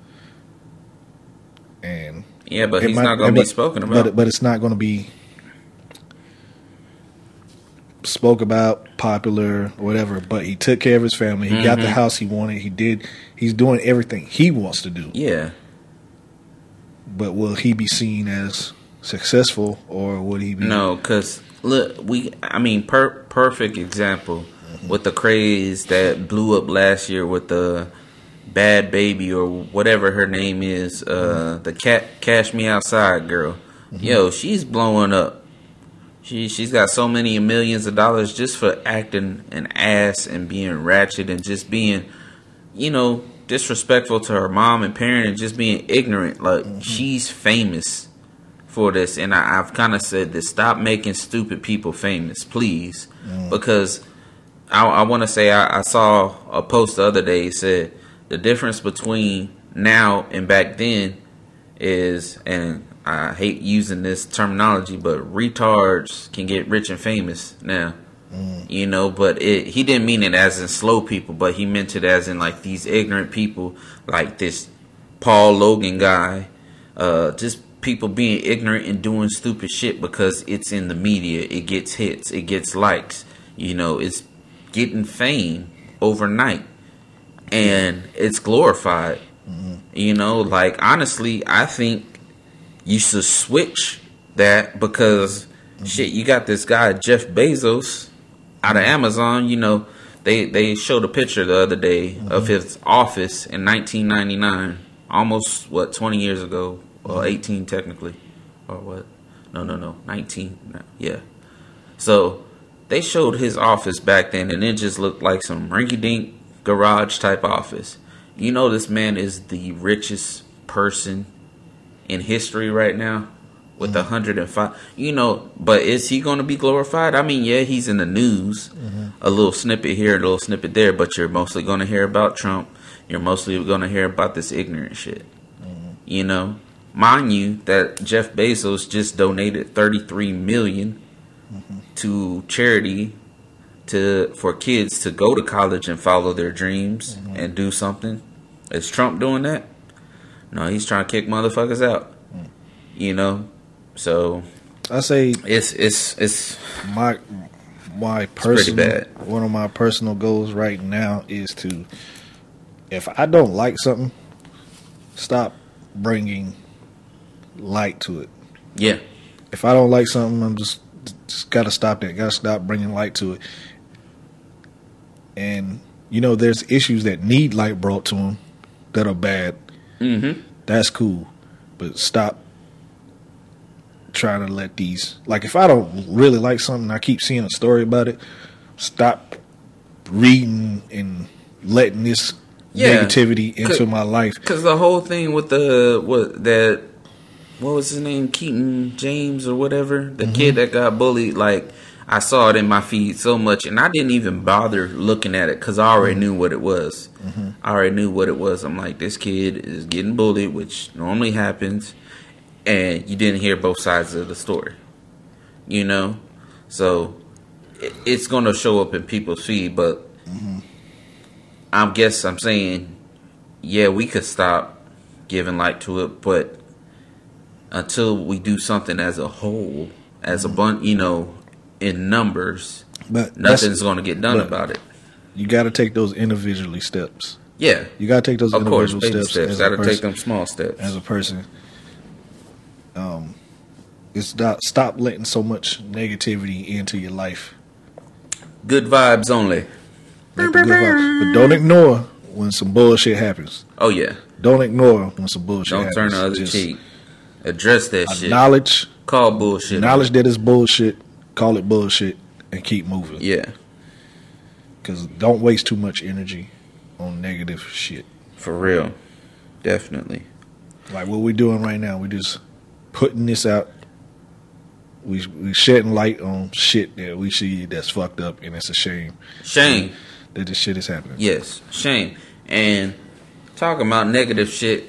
and Yeah, but he's might- not going to be but- spoken about. But, but it's not going to be spoke about, popular, whatever. But he took care of his family. He got the Mhm. house he wanted. He did. He's doing everything he wants to do. yeah, But will he be seen as successful, or would he be? no, because look, we. I mean, per, perfect example with the craze that blew up last year with the bad baby or whatever her name is, uh, mm-hmm. the cat cash me outside girl. Mm-hmm. Yo, she's blowing up. She she's got so many millions of dollars just for acting an ass and being ratchet and just being, you know, disrespectful to her mom and parent and just being ignorant. Like mm-hmm. she's famous for this, and I, I've kind of said this: stop making stupid people famous, please, mm. because I, I want to say I, I saw a post the other day said the difference between now and back then is, and I hate using this terminology, but retards can get rich and famous now. You know, but it, he didn't mean it as in slow people, but he meant it as in like these ignorant people, like this Paul Logan guy, uh, just people being ignorant and doing stupid shit because it's in the media. It gets hits, it gets likes. You know, it's getting fame overnight, and it's glorified. Mm-hmm. You know, like honestly, I think you should switch that because mm-hmm. shit, you got this guy Jeff Bezos out of mm-hmm. Amazon. You know, they they showed a picture the other day of his office in 1999, almost what 20 years ago, or 18 technically, or what? No, no, no, 19. no, Yeah. So they showed his office back then, and it just looked like some rinky-dink garage type office. You know, this man is the richest person in history right now with mm-hmm. a hundred and five. You know, but is he going to be glorified? I mean, yeah, he's in the news, mm-hmm. a little snippet here, a little snippet there, but you're mostly going to hear about Trump. You're mostly going to hear about this ignorant shit. Mm-hmm. You know, mind you that Jeff Bezos just donated 33 million to charity to for kids to go to college and follow their dreams mm-hmm. and do something. Is Trump doing that? No, he's trying to kick motherfuckers out. Mm. You know, so I say it's it's it's my my personal bad. one of my personal goals right now is to if I don't like something, stop bringing light to it. yeah, If I don't like something, I'm just just gotta stop that. Gotta stop bringing light to it. And you know, there's issues that need light brought to them that are bad. mm-hmm. That's cool, but stop trying to let these like if I don't really like something, I keep seeing a story about it. Stop reading and letting this Yeah. negativity into my life. Because the whole thing with the what that what was his name Keaton James or whatever the kid that got bullied like I saw it in my feed so much and I didn't even bother looking at it because I already mm-hmm. knew what it was. Mm-hmm. I already knew what it was. I'm like this kid is getting bullied, which normally happens, and you didn't hear both sides of the story. You know, so it's gonna show up in people's feed, but mm-hmm. I guess I'm saying yeah, we could stop giving light to it, but until we do something as a whole, as a bunch, you know, in numbers, But nothing's going to get done about it. you got to take those individually steps. Yeah, You got to take those of individual baby steps, steps. Got to take them small steps. as a person. Um, it's not stop letting so much negativity into your life. Good vibes only. Good vibes- But don't ignore when some bullshit happens. Oh yeah, Don't ignore when some bullshit don't happens. turn the other Just cheek. Address that shit. Acknowledge, Call bullshit. acknowledge that it's bullshit. Call it bullshit and keep moving. Yeah, Because don't waste too much energy on negative shit. for real, definitely. Like what we're doing right now, we're just putting this out. We we shedding light on shit that we see that's fucked up, and it's a shame Shame. that this shit is happening. Yes, shame. And talking about negative shit.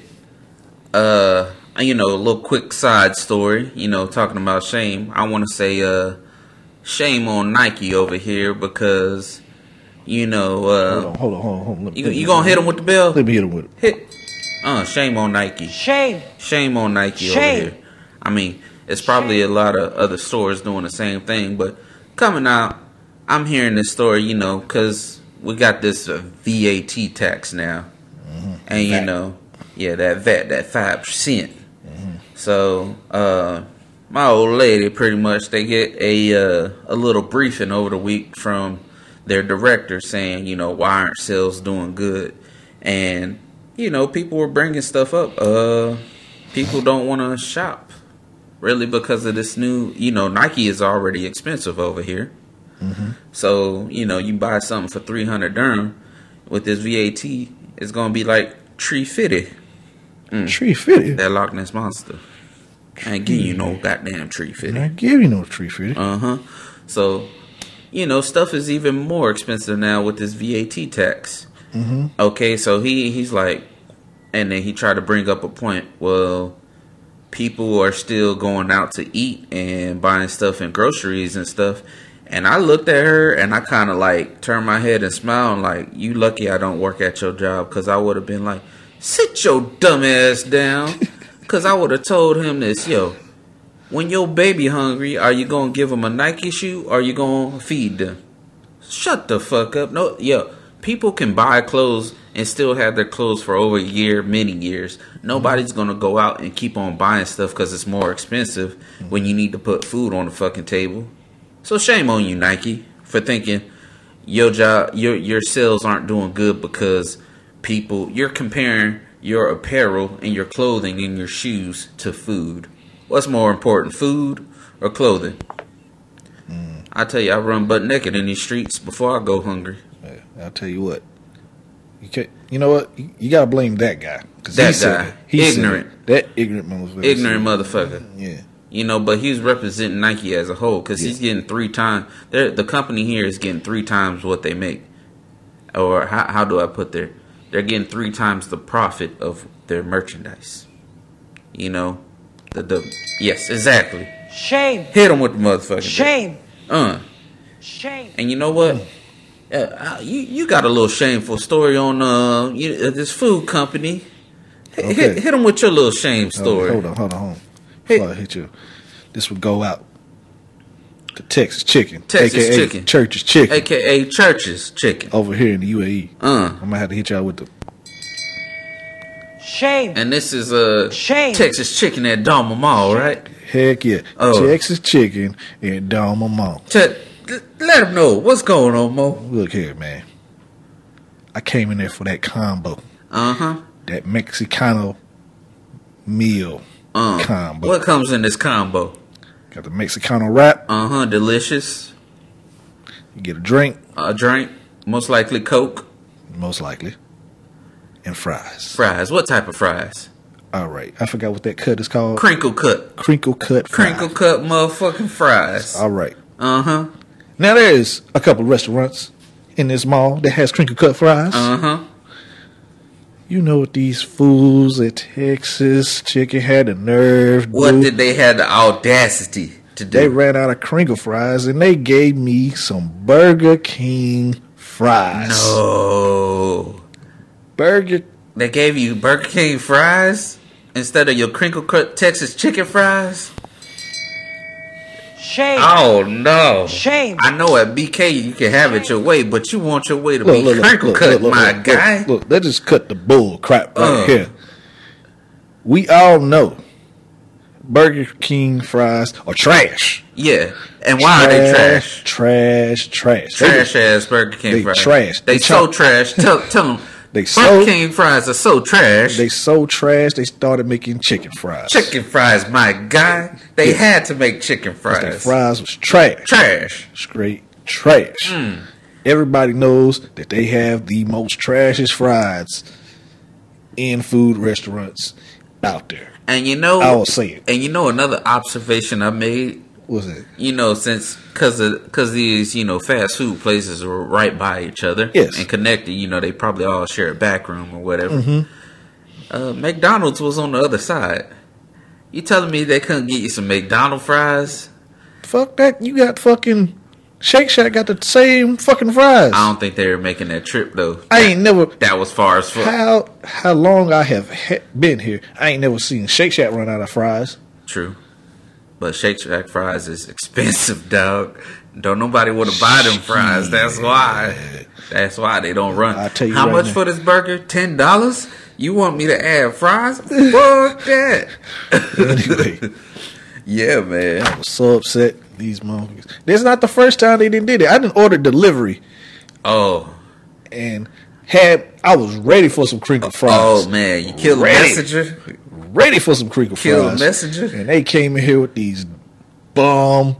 Uh, you know, a little quick side story. You know, talking about shame. I want to say, uh, shame on Nike over here because, you know, Hold uh, on, hold on, hold on. Hold on. Let me- you let you gonna hit him with the bell? Let me hit him with it. Hit. Uh, shame on Nike. Shame. Shame on Nike Shame. over here. I mean, it's probably a lot of other stores doing the same thing, but coming out, I'm hearing this story, you know, because we got this uh, VAT tax now, and you VAT. know, yeah, that VAT, that five percent. So, uh, my old lady, pretty much, they get a uh, a little briefing over the week from their director saying, you know, why aren't sales doing good? And you know, people were bringing stuff up. Uh, people don't want to shop really because of this new. You know, Nike is already expensive over here. So you know, you buy something for three hundred dirham with this VAT, it's gonna be like tree fitted. Tree fitted. That Loch Ness monster. I ain't giving you no goddamn tree fitted. I give you no tree fitted. Uh huh. So, you know, stuff is even more expensive now with this VAT tax. Mm-hmm. Okay, so he he's like, and then he tried to bring up a point. Well, people are still going out to eat and buying stuff in groceries and stuff. And I looked at her and I kind of like turned my head and smiled, like, "You lucky I don't work at your job, because I would have been like, sit your dumb ass down." <laughs> Because I would have told him this, yo, when your baby hungry, are you gonna give him a Nike shoe or are you gonna feed them? Shut the fuck up. No, yo, people can buy clothes and still have their clothes for over a year, many years. Nobody's gonna go out and keep on buying stuff because it's more expensive when you need to put food on the fucking table. So shame on you, Nike, for thinking your job, your your sales aren't doing good because people you're comparing your apparel and your clothing and your shoes to food. What's more important, food or clothing? Hmm. I tell you, I run butt naked in these streets before I go hungry. Yeah, I'll tell you what. You can't. You know what? You, you gotta blame that guy. 'Cause That he guy. He Ignorant. That ignorant motherfucker. Ignorant motherfucker. Yeah. You know, but he's representing Nike as a whole because he's getting three times. The company here is getting three times what they make, or how, how do I put there? They're getting three times the profit of their merchandise. You know, the the yes, exactly. Shame. Hit him with the motherfucker. Shame. Uh, Shame. and you know what? Uh, you you got a little shameful story on uh, you, uh this food company. Hit, Okay. hit, hit him with your little shame Hold on, story. Hold on, hold on, hold on. Hey. I hit you, this would go out to Texas Chicken, Texas aka Chicken. Church's Chicken, AKA Church's Chicken. over here in the UAE. Uh. I'm gonna have to hit y'all with the. Shame. And this is uh Shame. Texas Chicken at Dalma Mall, right? Heck yeah, Oh. Texas Chicken and Dom Mom. Te- let them know what's going on, Mo. Look here, man. I came in there for that combo, Uh huh. that Mexicano meal Uh, combo. what comes in this combo? Got the Mexicano wrap. Uh huh. Delicious. You get a drink, A drink, most likely Coke, most likely, and fries. fries. What type of fries? All right, I forgot what that cut is called. Crinkle cut. Crinkle cut. fries. Crinkle cut motherfucking fries. All right. Uh huh. Now there's a couple restaurants in this mall that has crinkle cut fries. Uh huh. You know what these fools at Texas Chicken had the nerve What do? did they have the audacity to do? They ran out of crinkle fries and they gave me some Burger King fries. no. Burger They gave you Burger King fries instead of your crinkle cut Texas chicken fries. Shame. Oh no! Shame. I know at BK you can have it your way, but you want your way to look, be look, look, crinkle look, cut, look, look, my look, guy. Look, look, let's just cut the bull crap right Uh. here. We all know Burger King fries are trash. Yeah, and why are they trash? Trash, trash. They Trash ass Burger King they fries. trash. They, They so chop- trash. Tell tell them. They Burger so- King fries are so trash. They so trash they started making chicken fries. chicken fries, my guy. They had to make chicken fries. fries was trash. Trash. Straight trash. Hmm. Everybody knows that they have the most trashiest fries in food restaurants out there. And you know, I will say it. And you know another observation I made What's it? you know, since because because these you know fast food places are right by each other, Yes. and connected. You know, they probably all share a back room or whatever. Mm-hmm. Uh, McDonald's was on the other side. You telling me they couldn't get you some McDonald fries? Fuck that. You got fucking Shake Shack got the same fucking fries. I don't think they were making that trip though. I ain't never. That was far as fuck. How how long I have he- been here, I ain't never seen Shake Shack run out of fries. True. But Shake Shack fries is expensive, dog. Don't nobody want to buy them fries. That's why. That's why they don't run. I'll tell you How right much now. for this burger? Ten dollars? You want me to add fries? Fuck that. Anyway, <laughs> Yeah, man. I was so upset. These motherfuckers. This is not the first time they didn't did it. I didn't order delivery Oh, and had I was ready for some crinkle fries. oh man, you killed the Ready. messenger. Ready for some crinkle Kill fries. messenger. And they came in here with these bum,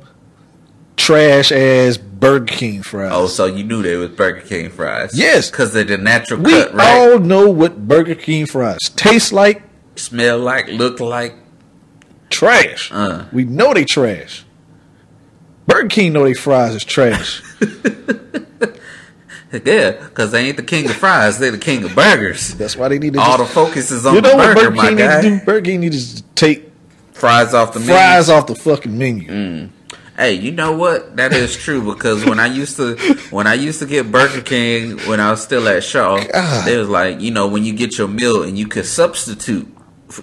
trash ass Burger King fries. Oh, so you knew they was Burger King fries? Yes. because they're the natural we cut, right? all know what Burger King fries taste like. Smell like, look like. Trash. Uh. We know they trash. Burger King know they fries is trash. <laughs> <laughs> Yeah, because they ain't the king of fries; they're the king of burgers. That's why they need to. All the focus is on you know the what burger, Burger my King guy. need to do? Burger King need to take Fries off the menu. fries off the fucking menu. Mm. Hey, you know what? That is true because when I used to when I used to get Burger King when I was still at Shaw, <laughs> God. they was like, you know, when you get your meal and you could substitute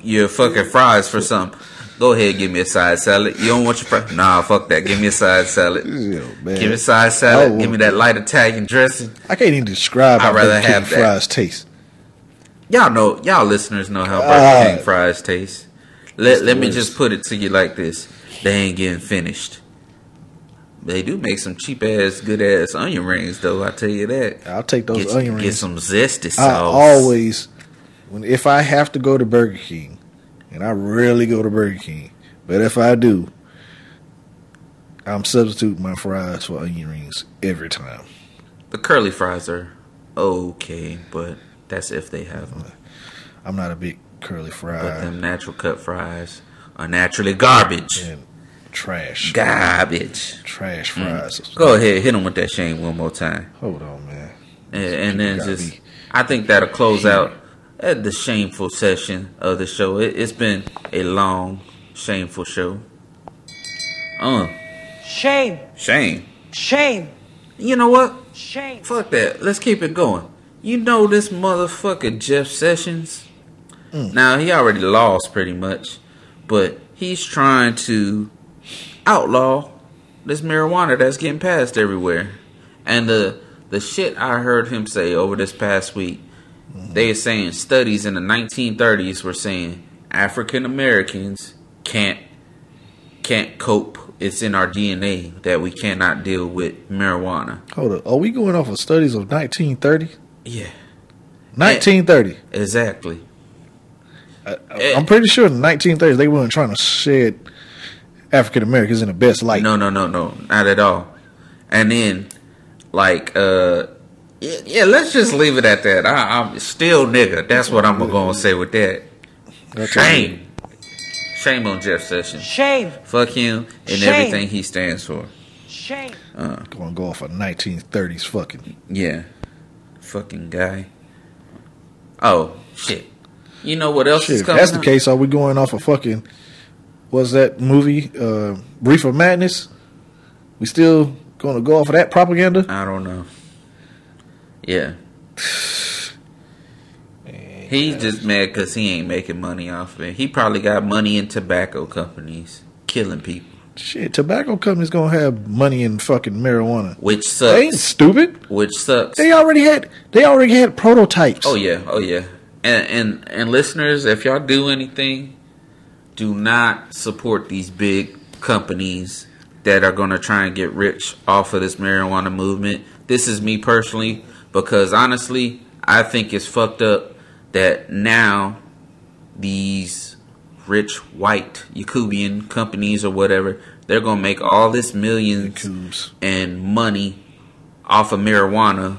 your fucking fries for some. Go ahead, give me a side salad. You don't want your fries? Nah, fuck that. Give me a side salad. Yo. Give me a side salad. Give me that light Italian dressing. I can't even describe how I'd rather Burger King have that. fries taste. Y'all know, y'all listeners know how Burger God. King fries taste. Let let me just put it to you like this: they ain't getting finished. They do make some cheap ass, good ass onion rings, though. I tell you that. I'll take those Get, onion rings. get some zesty sauce. I always, when if I have to go to Burger King, and I rarely go to Burger King, but if I do, I'm substituting my fries for onion rings every time. the curly fries are okay, but that's if they have them. I'm not a big curly fry But them natural cut fries are naturally garbage. and trash, Garbage. trash mm. fries. Go ahead, hit them with that shame one more time. Hold on, man. and, and then just I think that'll close out at the shameful session of the show. It, it's been a long, shameful show. Uh, Shame. shame. Shame. You know what? Shame. Fuck that. Let's keep it going. You know this motherfucker Jeff Sessions. Now he already lost pretty much, but he's trying to outlaw this marijuana that's getting passed everywhere. And the the shit I heard him say over this past week, they are saying studies in the 1930s were saying African Americans can't can't cope. It's in our DNA that we cannot deal with marijuana. Hold up. Are we going off of studies of 1930? Yeah, 1930. exactly. I, I'm pretty sure in the 1930s they weren't trying to shed African Americans in the best light. No, no, no, no, not at all. And then, like, uh, yeah, yeah let's just leave it at that. I, I'm still nigga. That's what I'm gonna say with that. I'll tell. Shame, shame on Jeff Sessions. Shame. Fuck him and Shame. everything he stands for. Shame. Uh, Going to go off a 1930s fucking. Yeah, fucking guy. Oh shit. You know what else Shit, is if that's the case, are we going off of fucking. Was that movie? Uh, Reefer Madness? We still going to go off of that propaganda? I don't know. Yeah. He's just mad because he ain't making money off of it. He probably got money in tobacco companies killing people, Shit, tobacco companies going to have money in fucking marijuana. which They ain't sucks. stupid. Which sucks. They already had. They already had prototypes. Oh yeah, oh yeah. And and and listeners, if y'all do anything, do not support these big companies that are going to try and get rich off of this marijuana movement. This is me personally because honestly, I think it's fucked up that now these rich white Yakubian companies or whatever, they're going to make all this millions and money off of marijuana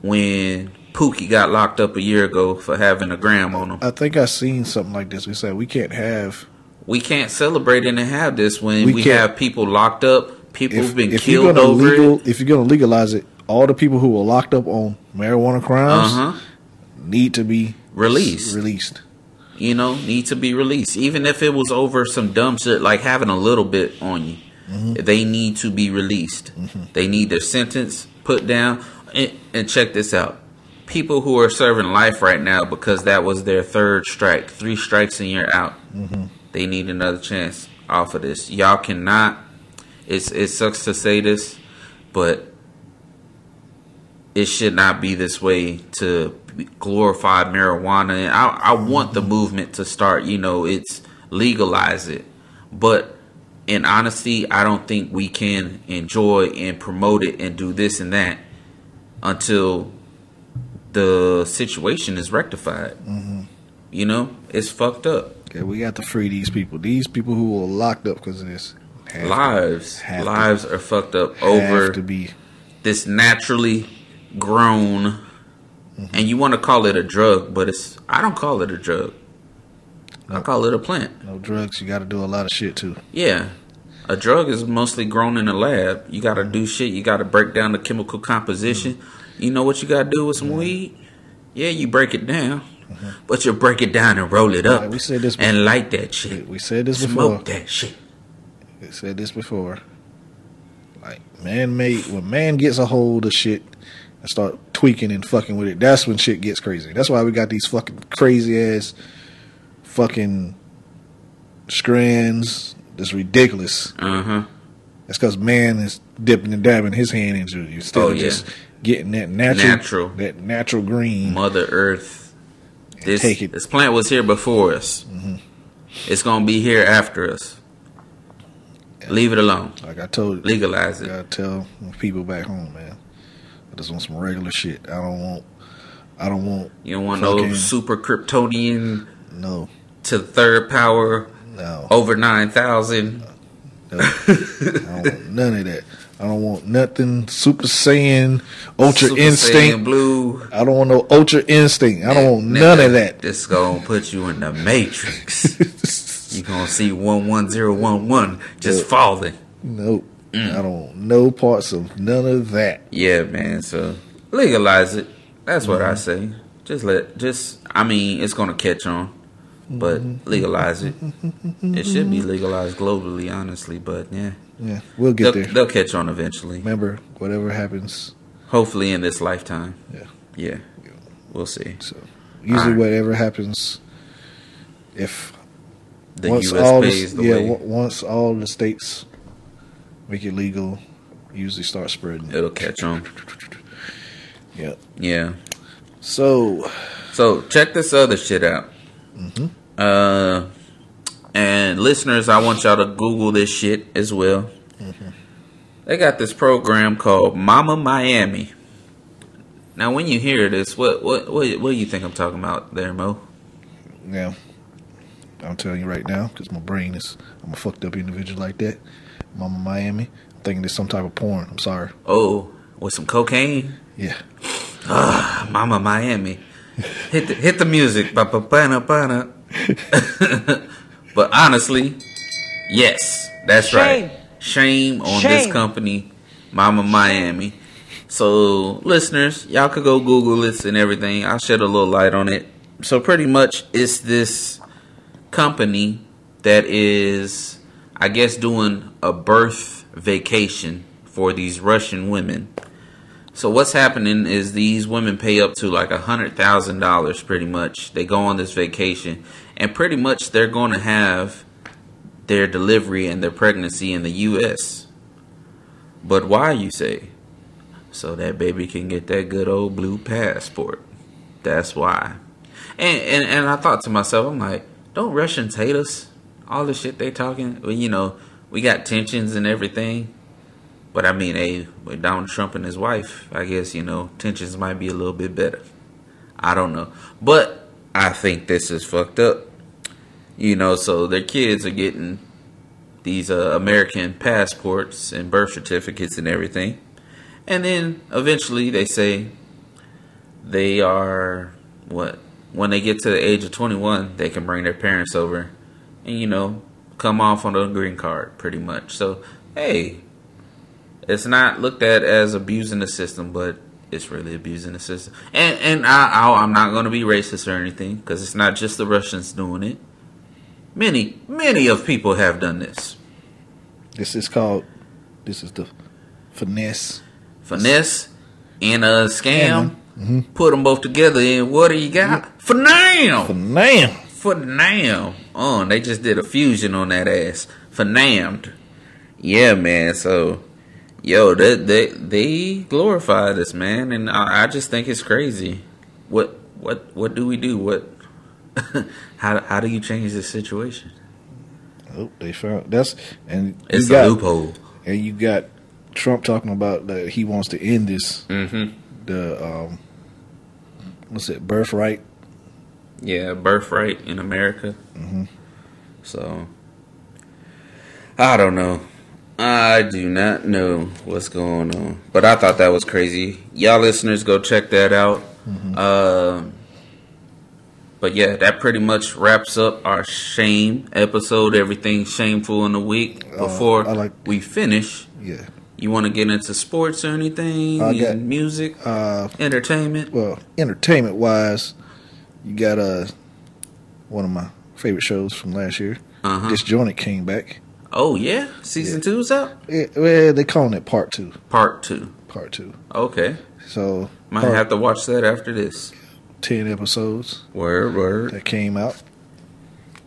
when Pookie got locked up a year ago for having a gram on him. I think I seen something like this. We said we can't have we can't celebrate and have this when We we, have people locked up, people If, who've been if killed over legal, it. if you're gonna legalize it, all the people who were locked up on marijuana crimes Uh huh. need to be Released. Released. You know, need to be released, even if it was over some dumb shit like having a little bit on you. Mm-hmm. They need to be released. Mm-hmm. They need their sentence put down. And, and check this out: people who are serving life right now because that was their third strike, three strikes and you're out. Mm-hmm. They need another chance off of this. Y'all cannot. It's it sucks to say this, but it should not be this way to glorify marijuana. And I, I want the mm-hmm. movement to start. You know, it's legalize it, but in honesty, I don't think we can enjoy and promote it and do this and that until the situation is rectified. Mm-hmm. You know, it's fucked up. Okay, we got to free these people. These people who were locked up because of this have, Lives, have to- lives are fucked up over to be. this naturally grown mm-hmm. and you want to call it a drug but it's i don't call it a drug. I call it a plant. No drugs. You got to do a lot of shit too. yeah. A drug is mostly grown in a lab. You got to do shit. You got to break down the chemical composition. Mm-hmm. You know what you got to do with some mm-hmm. weed? Yeah you break it down but you break it down and roll it up Like we said this and light that shit. We said this before. smoke that shit. We said this before. Like man made when man gets a hold of shit and start tweaking and fucking with it, that's when shit gets crazy. That's why we got these fucking crazy ass fucking strands. That's ridiculous. uh-huh That's because man is dipping and dabbing his hand into it instead Oh, of yeah. just getting that natural, Natural. that natural green. Mother Earth. This take it. Mm-hmm. this plant was here before us. It's gonna be here after us. Leave it alone. Like I told, Legalize I it. gotta tell people back home, man. I just want some regular shit. I don't want. I don't want. You don't want fucking- no super Kryptonian No, to third power no, over nine thousand. no. I don't want none of that. I don't want nothing Super Saiyan, Ultra Super Instinct. Saiyan blue. I don't want no Ultra Instinct. I don't want none of that. This gonna put you in the matrix. <laughs> you gonna see one one zero one one just Yeah. falling. Nope. Mm. I don't know parts of none of that. Yeah, man. So legalize it. That's what Mm-hmm. I say. Just let. Just. I mean, it's gonna catch on, but Mm-hmm. legalize it. It should be legalized globally, honestly. But yeah, Yeah, we'll they'll, get there. they'll catch on eventually. Remember, whatever happens. Hopefully, in this lifetime. Yeah. Yeah. We'll see. So usually, Alright. whatever happens, if The once U.S. all pays the, yeah, way. on- once all the states make it legal, usually start spreading. It'll catch on. Yeah. Yeah. So So check this other shit out. Uh, and listeners, I want y'all to Google this shit as well. They got this program called Mama Miami. Now, when you hear this, what what what, what do you think I'm talking about there, Mo? yeah, I'm telling you right now because my brain is I'm a fucked up individual like that. Mama Miami. I'm thinking it's some type of porn. I'm sorry. Oh, with some cocaine? Yeah. Ah, Mama Miami. Hit the hit the music. <laughs> But honestly, yes, that's Shame. right. Shame on Shame. this company, Mama Miami. So, listeners, y'all could go Google this and everything. I'll shed a little light on it. So, pretty much, it's this company that is, I guess, doing a birth vacation for these Russian women. So what's happening is these women pay up to like a hundred thousand dollars pretty much. They go on this vacation and pretty much they're gonna have their delivery and their pregnancy in the US. But why you say? So that baby can get that good old blue passport. That's why. And and, and I thought to myself, I'm like, don't Russians hate us? All the shit they talking well, you know, we got tensions and everything. But I mean, hey, with Donald Trump and his wife, I guess, you know, tensions might be a little bit better. I don't know. But I think this is fucked up. You know, so their kids are getting these uh, American passports and birth certificates and everything. And then eventually they say they are, what? When they get to the age of 21, they can bring their parents over and, you know, come off on a green card, pretty much. So, hey, it's not looked at as abusing the system, but it's really abusing the system. And and I, I I'm not going to be racist or anything because it's not just the Russians doing it. Many many of people have done this. This is called. This is the finesse. Finesse and a scam. Mm-hmm. Put them both together, and what do you got? For now. Finam. For now. Oh, they just did a fusion on that ass. For named. Yeah, man. So, yo, they they, they glorify this man, and I, I just think it's crazy. What what what do we do? What <laughs> how how do you change this situation? Oh, they found that's and It's you a got, loophole. And you got Trump talking about that he wants to end this. Mm-hmm. The um, what's it? Birthright. Yeah, birthright in America. Mm-hmm. So, I don't know. I do not know what's going on. But I thought that was crazy. Y'all listeners, go check that out. Mm-hmm. Um, but yeah, that pretty much wraps up our shame episode. Everything shameful in the week. Uh, Before I like- we finish, Yeah. you want to get into sports or anything? I got- music, Uh, entertainment. well, entertainment wise, you got uh one of my favorite shows from last year. Uh-huh. Disjointed came back. Oh yeah, season two's out. Yeah, well, they calling it part two. Part two. Part two. Okay. So Might have to watch that after this. ten episodes Word, word. that came out.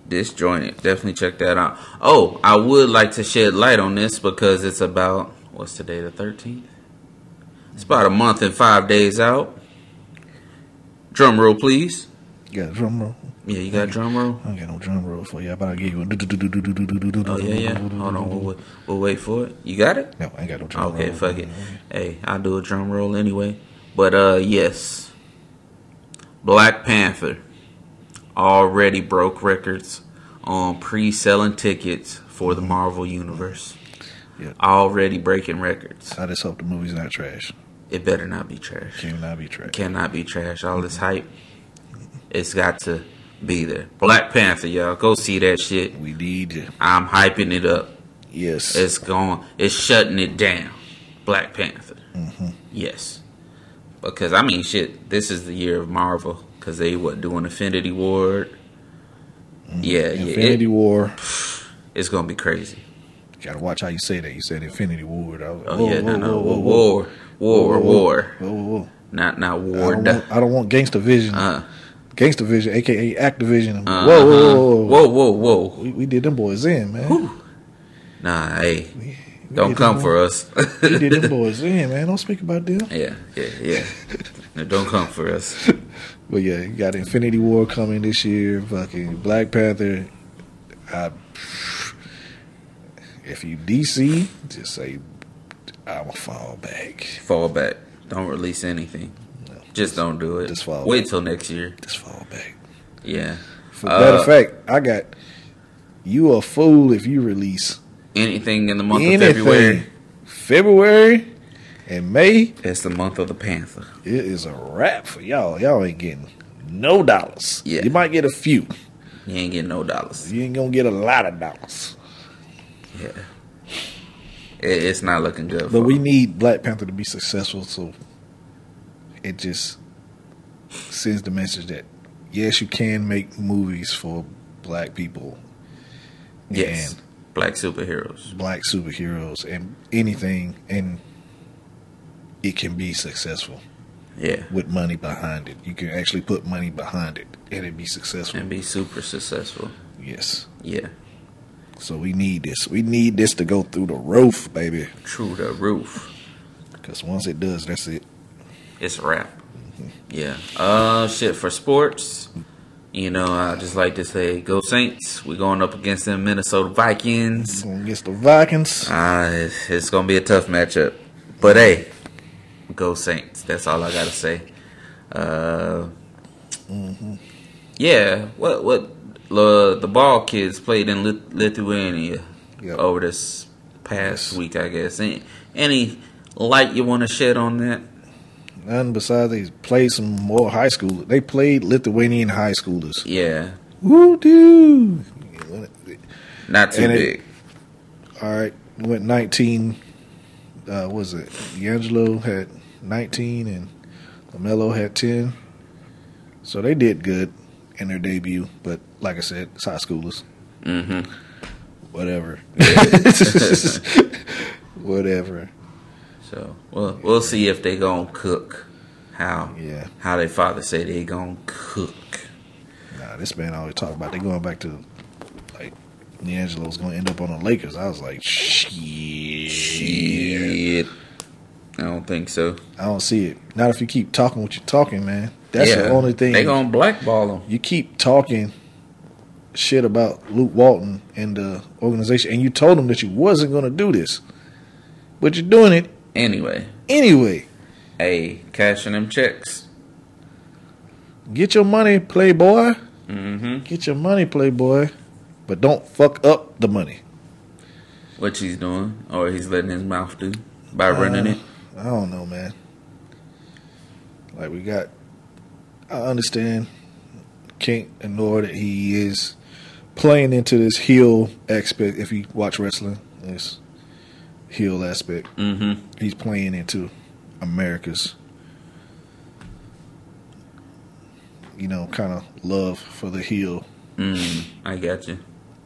Disjointed. Definitely check that out. Oh, I would like to shed light on this because it's about what's today, the thirteenth? It's about a month and five days out. Drum roll, please. You got a drum roll. Yeah, you got a drum roll. I don't got no drum roll for you, but I'll give you one. Oh yeah, yeah. Hold on, we'll, we'll, we'll wait for it. You got it? No, I ain't got no drum roll. Okay, fuck it. Hey, I'll do a drum roll anyway. But uh yes. Black Panther already broke records on pre-selling tickets for the Marvel universe. Yeah. Already breaking records. I just hope the movie's not trash. It better not be trash. Can not be trash. Cannot be trash. All this hype. It's got to be there. Black Panther, y'all. Go see that shit. We need you. I'm hyping it up. Yes. It's going. It's shutting it down. Black Panther. Mm-hmm. Yes, because I mean, shit. This is the year of Marvel because they what doing Infinity War. Yeah, yeah. Mm-hmm. Infinity It, War. <sighs> it's gonna be crazy. Gotta watch how you say that. You said Infinity War. I was- Oh yeah, no, no, whoa, war, war, war, war. Whoa, whoa, whoa. Not not I war. don't, want, I don't want Gangsta Vision. Uh, Gangsta Vision, aka Activision. uh, whoa, whoa, whoa, whoa, whoa, whoa. We, we did them boys in, man. Nah, hey, We don't come for boys- us. We did them <laughs> boys in, man. Don't speak about them. yeah, yeah, yeah. <laughs> No, don't come for us. But yeah, you got Infinity War coming this year. Fucking Black Panther. I, if you DC, just say I'ma fall back. Fall back. Don't release anything. Just don't do it. Just fall Wait back. till next year. Just fall back. Yeah. For matter Uh, of fact, I got you a fool if you release anything in the month anything. of February. February and May, It's the month of the Panther. it is a wrap for y'all. Y'all ain't getting no dollars. Yeah. You might get a few. You ain't getting no dollars. You ain't gonna get a lot of dollars. Yeah. It, it's not looking good. But we them. need Black Panther to be successful, so it just sends the message that yes, you can make movies for black people, yes, and black superheroes. black superheroes, and anything, and it can be successful Yeah, with money behind it. You can actually put money behind it, and it be successful. and be super successful. yes. Yeah, So we need this. We need this to go through the roof, baby. Through the roof. Because once it does, that's it. It's a wrap. Yeah. Uh, shit for sports. You know, I just like to say, go Saints. We're going up against them Minnesota Vikings. Against the Vikings. Uh, it's, it's gonna be a tough matchup, but hey, go Saints. That's all I gotta say. Uh, yeah. What what uh, the ball kids played in Lit- Lithuania Yep. over this past Yes. week, I guess. Any, any light you want to shed on that? None besides they played some more high school. They played Lithuanian high schoolers. Yeah. Woo doo! Not too And it- big. All right, went 19. Uh, what was it? LiAngelo had 19 and LaMelo had 10. So they did good in their debut, but like I said, it's high schoolers. Mm-hmm. Whatever. <laughs> Whatever. So we'll we'll see if they gonna cook. How Yeah. how their father say they gonna cook. Nah, this man always talk about they going back to like LiAngelo's going to end up on the Lakers. I was like, shit. Shit. I don't think so. I don't see it. Not if you keep talking what you're talking, man. That's Yeah, the only thing. They gonna blackball him. you keep talking shit about Luke Walton and the organization, and you told him that you wasn't going to do this, but you're doing it Anyway, anyway. hey, cashing them checks. Get your money, playboy. hmm Get your money, playboy. But don't fuck up the money. What he's doing, or he's letting his mouth do by running Uh, it. I don't know, man. Like we got, I understand. Can't ignore that he is playing into this heel aspect. If you watch wrestling, this heel aspect, hmm he's playing into America's, you know, kind of love for the heel. Mm, I got you.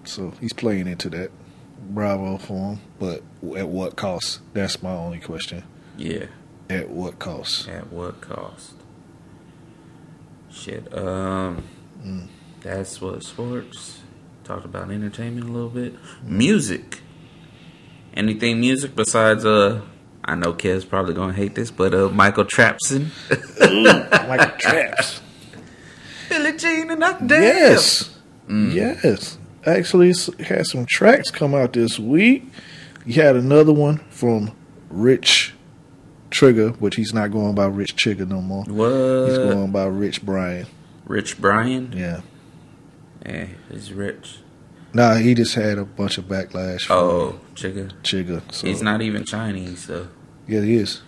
So he's playing into that. Bravo for him, but at what cost? That's my only question. Yeah. At what cost? At what cost? Shit. Um, Mm. that's what sports. Talked about entertainment a little bit. Music. Anything music besides uh? I know Kev's probably gonna hate this, but uh, Michael Trapson, Michael <laughs> Traps. Billie Jean, and that damn. Yes. Yes. Actually, had some tracks come out this week. You had another one from Rich Chigga, which he's not going by Rich Chigga no more. What? He's going by Rich Brian. Rich Brian. Yeah. Yeah, he's rich. Nah, he just had a bunch of backlash Oh, Chigga. Chigga. So, He's not even Chinese though. Yeah, he is.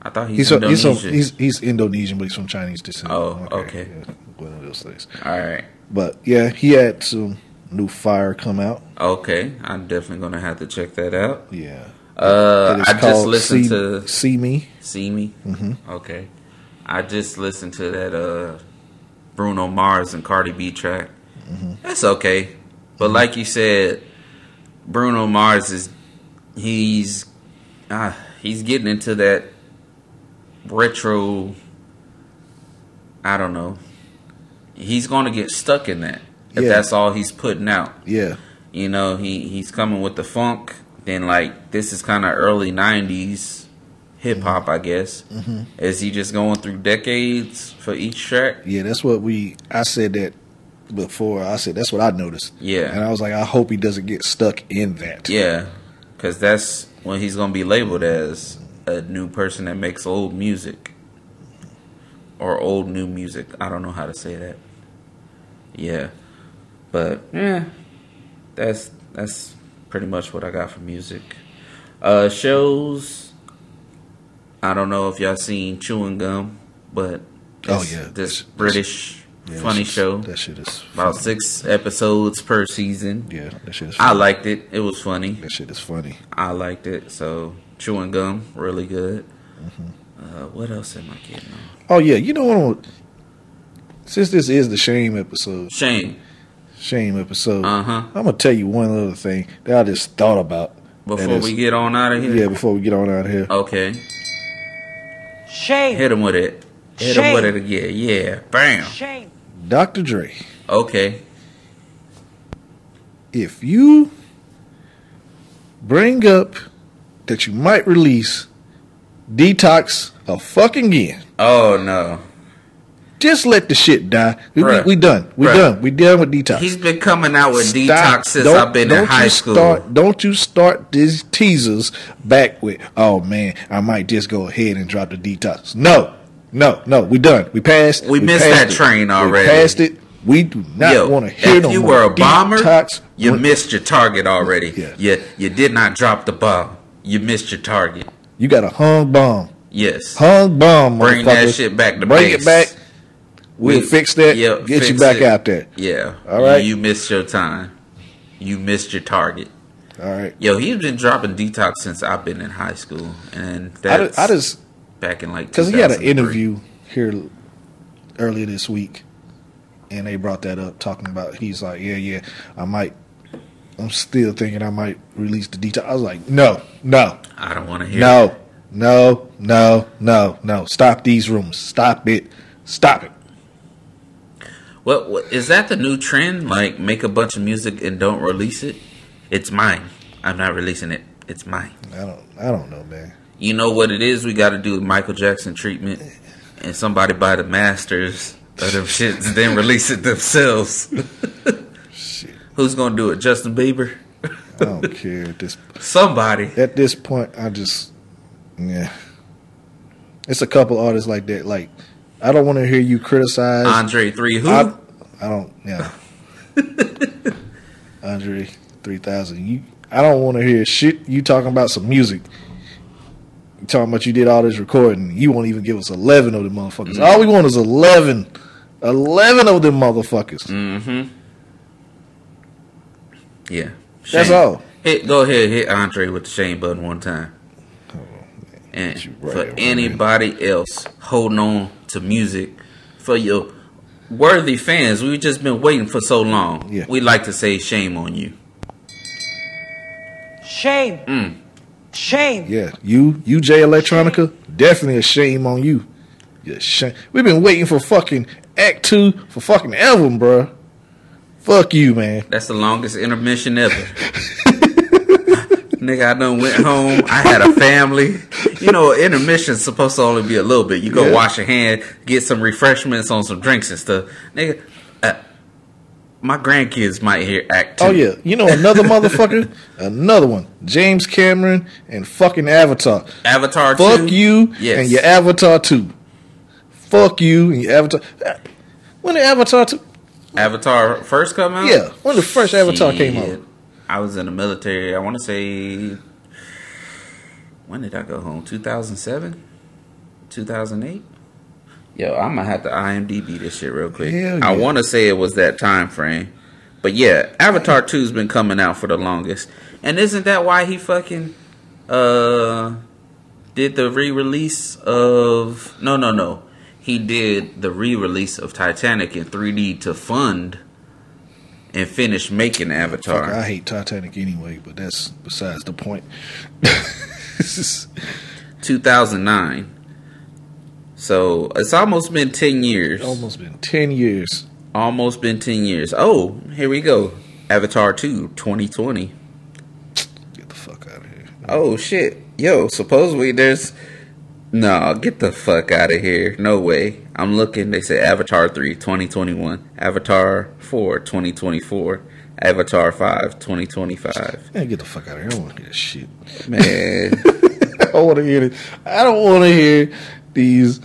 I thought he's, He's from, he's, Indonesian. he's he's Indonesian, but he's from Chinese descent. Oh, okay. Yeah, one of those things. All right. But yeah, he had some new fire come out. Okay, I'm definitely gonna have to check that out. Yeah. Uh, I just listened See, to See Me. See Me. Mhm. Okay, I just listened to that uh Bruno Mars and Cardi B track. Mm-hmm. That's okay, but like you said, Bruno Mars is he's ah he's getting into that retro. I don't know. He's gonna get stuck in that if Yeah. that's all he's putting out. Yeah. You know, he he's coming with the funk. Then like this is kind of early '90s hip hop, I guess. Mm-hmm. Is he just going through decades for each track? Yeah, that's what we. I said that before. I said that's what I noticed. Yeah. and I was like, I hope he doesn't get stuck in that. Yeah, because that's when he's gonna be labeled as a new person that makes old music or old new music. I don't know how to say that. Yeah, but yeah, that's that's pretty much what I got for music. Uh, shows. I don't know if y'all seen Chewing Gum, but Oh, yeah. this That's- British Yeah, funny that shit- show That shit is about funny. six episodes per season. Yeah, that shit is. Funny. I liked it. It was funny. that shit is funny. I liked it. So chewing gum, really good. Mm-hmm. Uh, what else am I getting on? Oh yeah, you know what? I'm- Since this is the shame episode, Shame. shame episode, Uh huh. I'm gonna tell you one other thing that I just thought about. Before we get on out of here. Yeah, before we get on out of here. Okay. Shame. Hit him with it. Hit him with it again. Yeah. Bam. Shame. Dr. Dre, Okay. if you bring up that you might release Detox a fucking again, Oh no. just let the shit die. We, we, we done. We Bruh. done. We done with Detox. He's been coming out with Stop. detox since Don't- I've been in high school. Start, don't you start these teasers back with, oh man, I might just go ahead and drop the detox. No, no, no. We done. We passed. We missed passed that it. train already. We passed it. We do not Yo, want to hear if you were a bomber, detox. you When- missed your target already. Yeah. You you did not drop the bomb. You missed your target. You got a hung bomb. Yes. Hung bomb. Bring that shit back to Bring base. it back. We'll We- fix that. yeah, get you back it. out there. Yeah. All right. You, you missed your time. You missed your target. All right. Yo, he's been dropping detox since I've been in high school, and I, I just back in like because he had an interview here earlier this week, and they brought that up, talking about he's like, yeah, yeah, I might. I'm still thinking I might release the detail. I was like, no, no, I don't want to hear. no, no, no, no, no. Stop these rumors. Stop it. Stop it. What, what is that? The new trend? Like make a bunch of music and don't release it? It's mine. I'm not releasing it. It's mine. I don't. I don't know, man. You know what it is? We got to do Michael Jackson treatment, and somebody buy the masters of them shits then release it themselves. Shit. Who's gonna do it? Justin Bieber? I don't care at this <laughs> Somebody. at this point. I just yeah. It's a couple artists like that. Like I don't want to hear you criticize. Andre three. Who? I, I don't. Yeah. <laughs> Andre three thousand. You. I don't want to hear shit. You talking about some music. You talking about you did all this recording. You won't even give us eleven of them motherfuckers. All we want is 11. 11 of them motherfuckers. mm-hmm. Yeah. That's Shane. all. Hit. Go ahead. Hit Andre with the shame button one time. And right, for right. anybody else holding on to music, for your worthy fans, we've just been waiting for so long. Yeah. We like to say shame on you. Shame. Mm. Shame. Yeah, you, you, Jay Electronica, definitely a shame on you. Yeah, shame. We've been waiting for fucking Act Two for fucking ever, bro. Fuck you, man. That's the longest intermission ever. <laughs> Nigga, I done went home. I had a family. You know, intermission's supposed to only be a little bit. You go Yeah. wash your hand, get some refreshments on some drinks and stuff. Nigga, my grandkids might hear act two. Oh yeah, you know another <laughs> motherfucker, another one, James Cameron and fucking Avatar. Avatar Fuck 2. you Yes. and your Avatar two. Fuck you and your Avatar. When did Avatar two? Avatar first come out? Yeah, when the first Avatar came out. I was in the military. I want to say. When did I go home? 2007? 2008? Yo, I'm gonna have to IMDb this shit real quick. Hell I want to say it was that time frame, but yeah, Avatar 2's been coming out for the longest, and isn't that why he fucking uh did the re-release of? No, no, no. He did the re-release of Titanic in 3D to fund and finish making Avatar. Fuck, I hate Titanic anyway, but that's besides the point. <laughs> This is- 2009. So it's almost been 10 years. almost been ten years. Almost been 10 years. Oh, here we go. Avatar 2, 2020. Get the fuck out of here. Oh, shit. Yo, supposedly there's. No, get the fuck out of here. No way. I'm looking. They say Avatar 3, 2021. Avatar 4, 2024. Avatar 5, 2025. Man, get the fuck out of here. I don't want to hear this shit. Man. <laughs> I don't want to hear it. I don't want to hear these.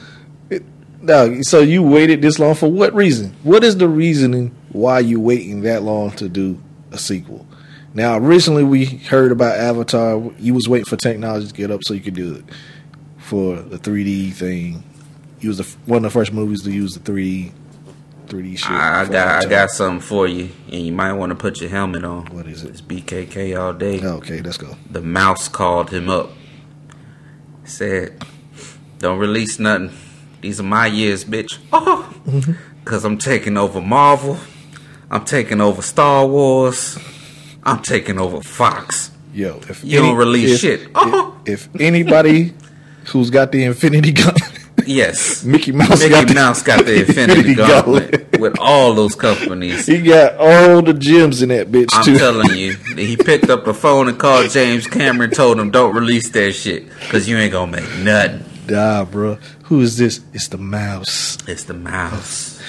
No, so you waited this long for what reason? What is the reasoning why you waiting that long to do a sequel? Now, originally we heard about Avatar. You was waiting for technology to get up so you could do it for the 3D thing. You was the, one of the first movies to use the 3D 3D shit. I got I got something for you, and you might want to put your helmet on. What is it? It's BKK all day. Okay, let's go. The mouse called him up. Said, "Don't release nothing. These are my years, bitch. Oh, <laughs> cause I'm taking over Marvel. I'm taking over Star Wars. I'm taking over Fox. Yo, if You don't release if- shit. If, Oh. if anybody who's got the Infinity Gun, Yes, <laughs> Mickey Mouse Mickey got the- got the <laughs> Infinity Gauntlet Gauntlet. with all those companies. he got all the gems in that bitch I'm too. telling you, he picked up the phone and called James Cameron, told him, "Don't release that shit, cause you ain't gonna make nothing." Nah, bro. Who is this? It's the mouse. It's the mouse.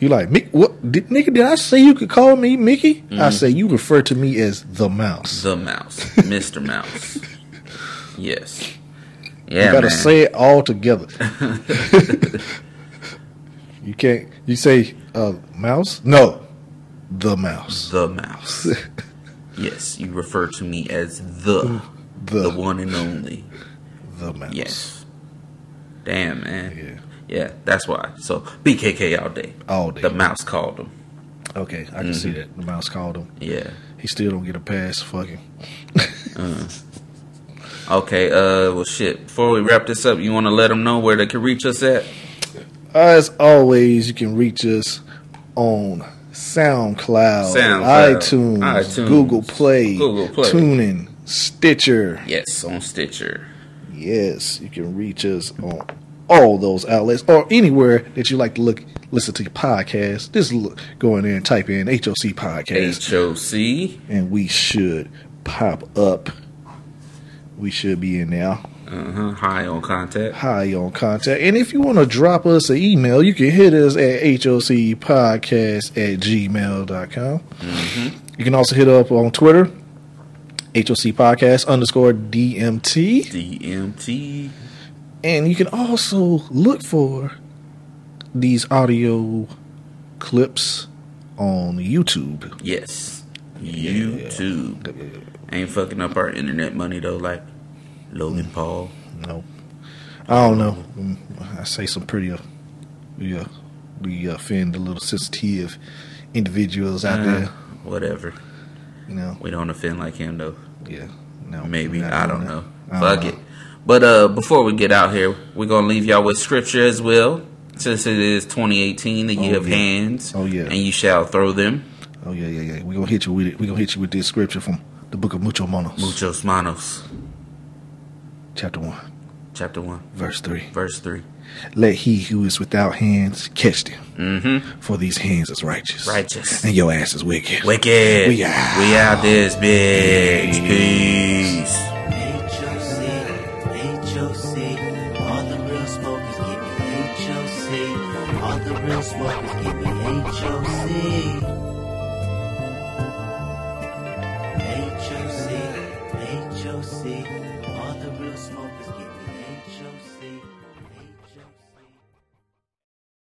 You like Mick? What did nigga? Did I say you could call me Mickey? Mm-hmm. I say you refer to me as the mouse. The mouse, Mr. Mouse. <laughs> Yes. Yeah, you gotta man. say it all together. <laughs> you can't. You say uh, mouse? No, the mouse. the mouse. yes, you refer to me as the, <laughs> The the one and only. the mouse. Yes. Damn, man. Yeah. Yeah, that's why. So BKK all day. All day. The mouse called him. Okay, I can see mm-hmm. that. The mouse called him. Yeah. He still don't get a pass. Fucking. Uh-huh. Okay. Uh. Well, shit. Before we wrap this up, you want to let them know where they can reach us at? Uh, as always, you can reach us on SoundCloud, SoundCloud, iTunes, iTunes, Google Play, Google Play. TuneIn, Stitcher. Yes, on Stitcher. Yes, you can reach us on all those outlets or anywhere that you like to look listen to your podcast. Just look, go in there and type in HOC podcast, HOC. and we should pop up. We should be in there. Uh-huh. High on contact. high on contact. And if you want to drop us an email, you can hit us at hocpodcast at gmail.com. You can also hit up on Twitter, HOC Podcast underscore DMT. DMT. And you can also look for these audio clips on YouTube. Yes. YouTube. Ain't fucking up our internet money though, like Logan Paul. No, I don't know. Mm, I say some pretty, uh, we, uh, we offend a little sensitive individuals out Uh, there. Whatever. You know, We don't offend like him though. yeah. No, Maybe. I don't that. know. Fuck know. it. But uh before we get out here, we're gonna leave y'all with scripture as well. Since it is 2018, the year Oh, of yeah. hands. Oh, yeah. And you shall throw them. Oh yeah, yeah, yeah. We gonna hit you with it. We gonna hit you with this scripture from the book of Mucho Monos, Muchos manos. chapter one, Chapter 1, verse three. verse 3. Let he who is without hands catch them, Mm-hmm. for these hands is righteous, Righteous. and your ass is wicked. Wicked. We out. We out this bitch. Peace. HOC,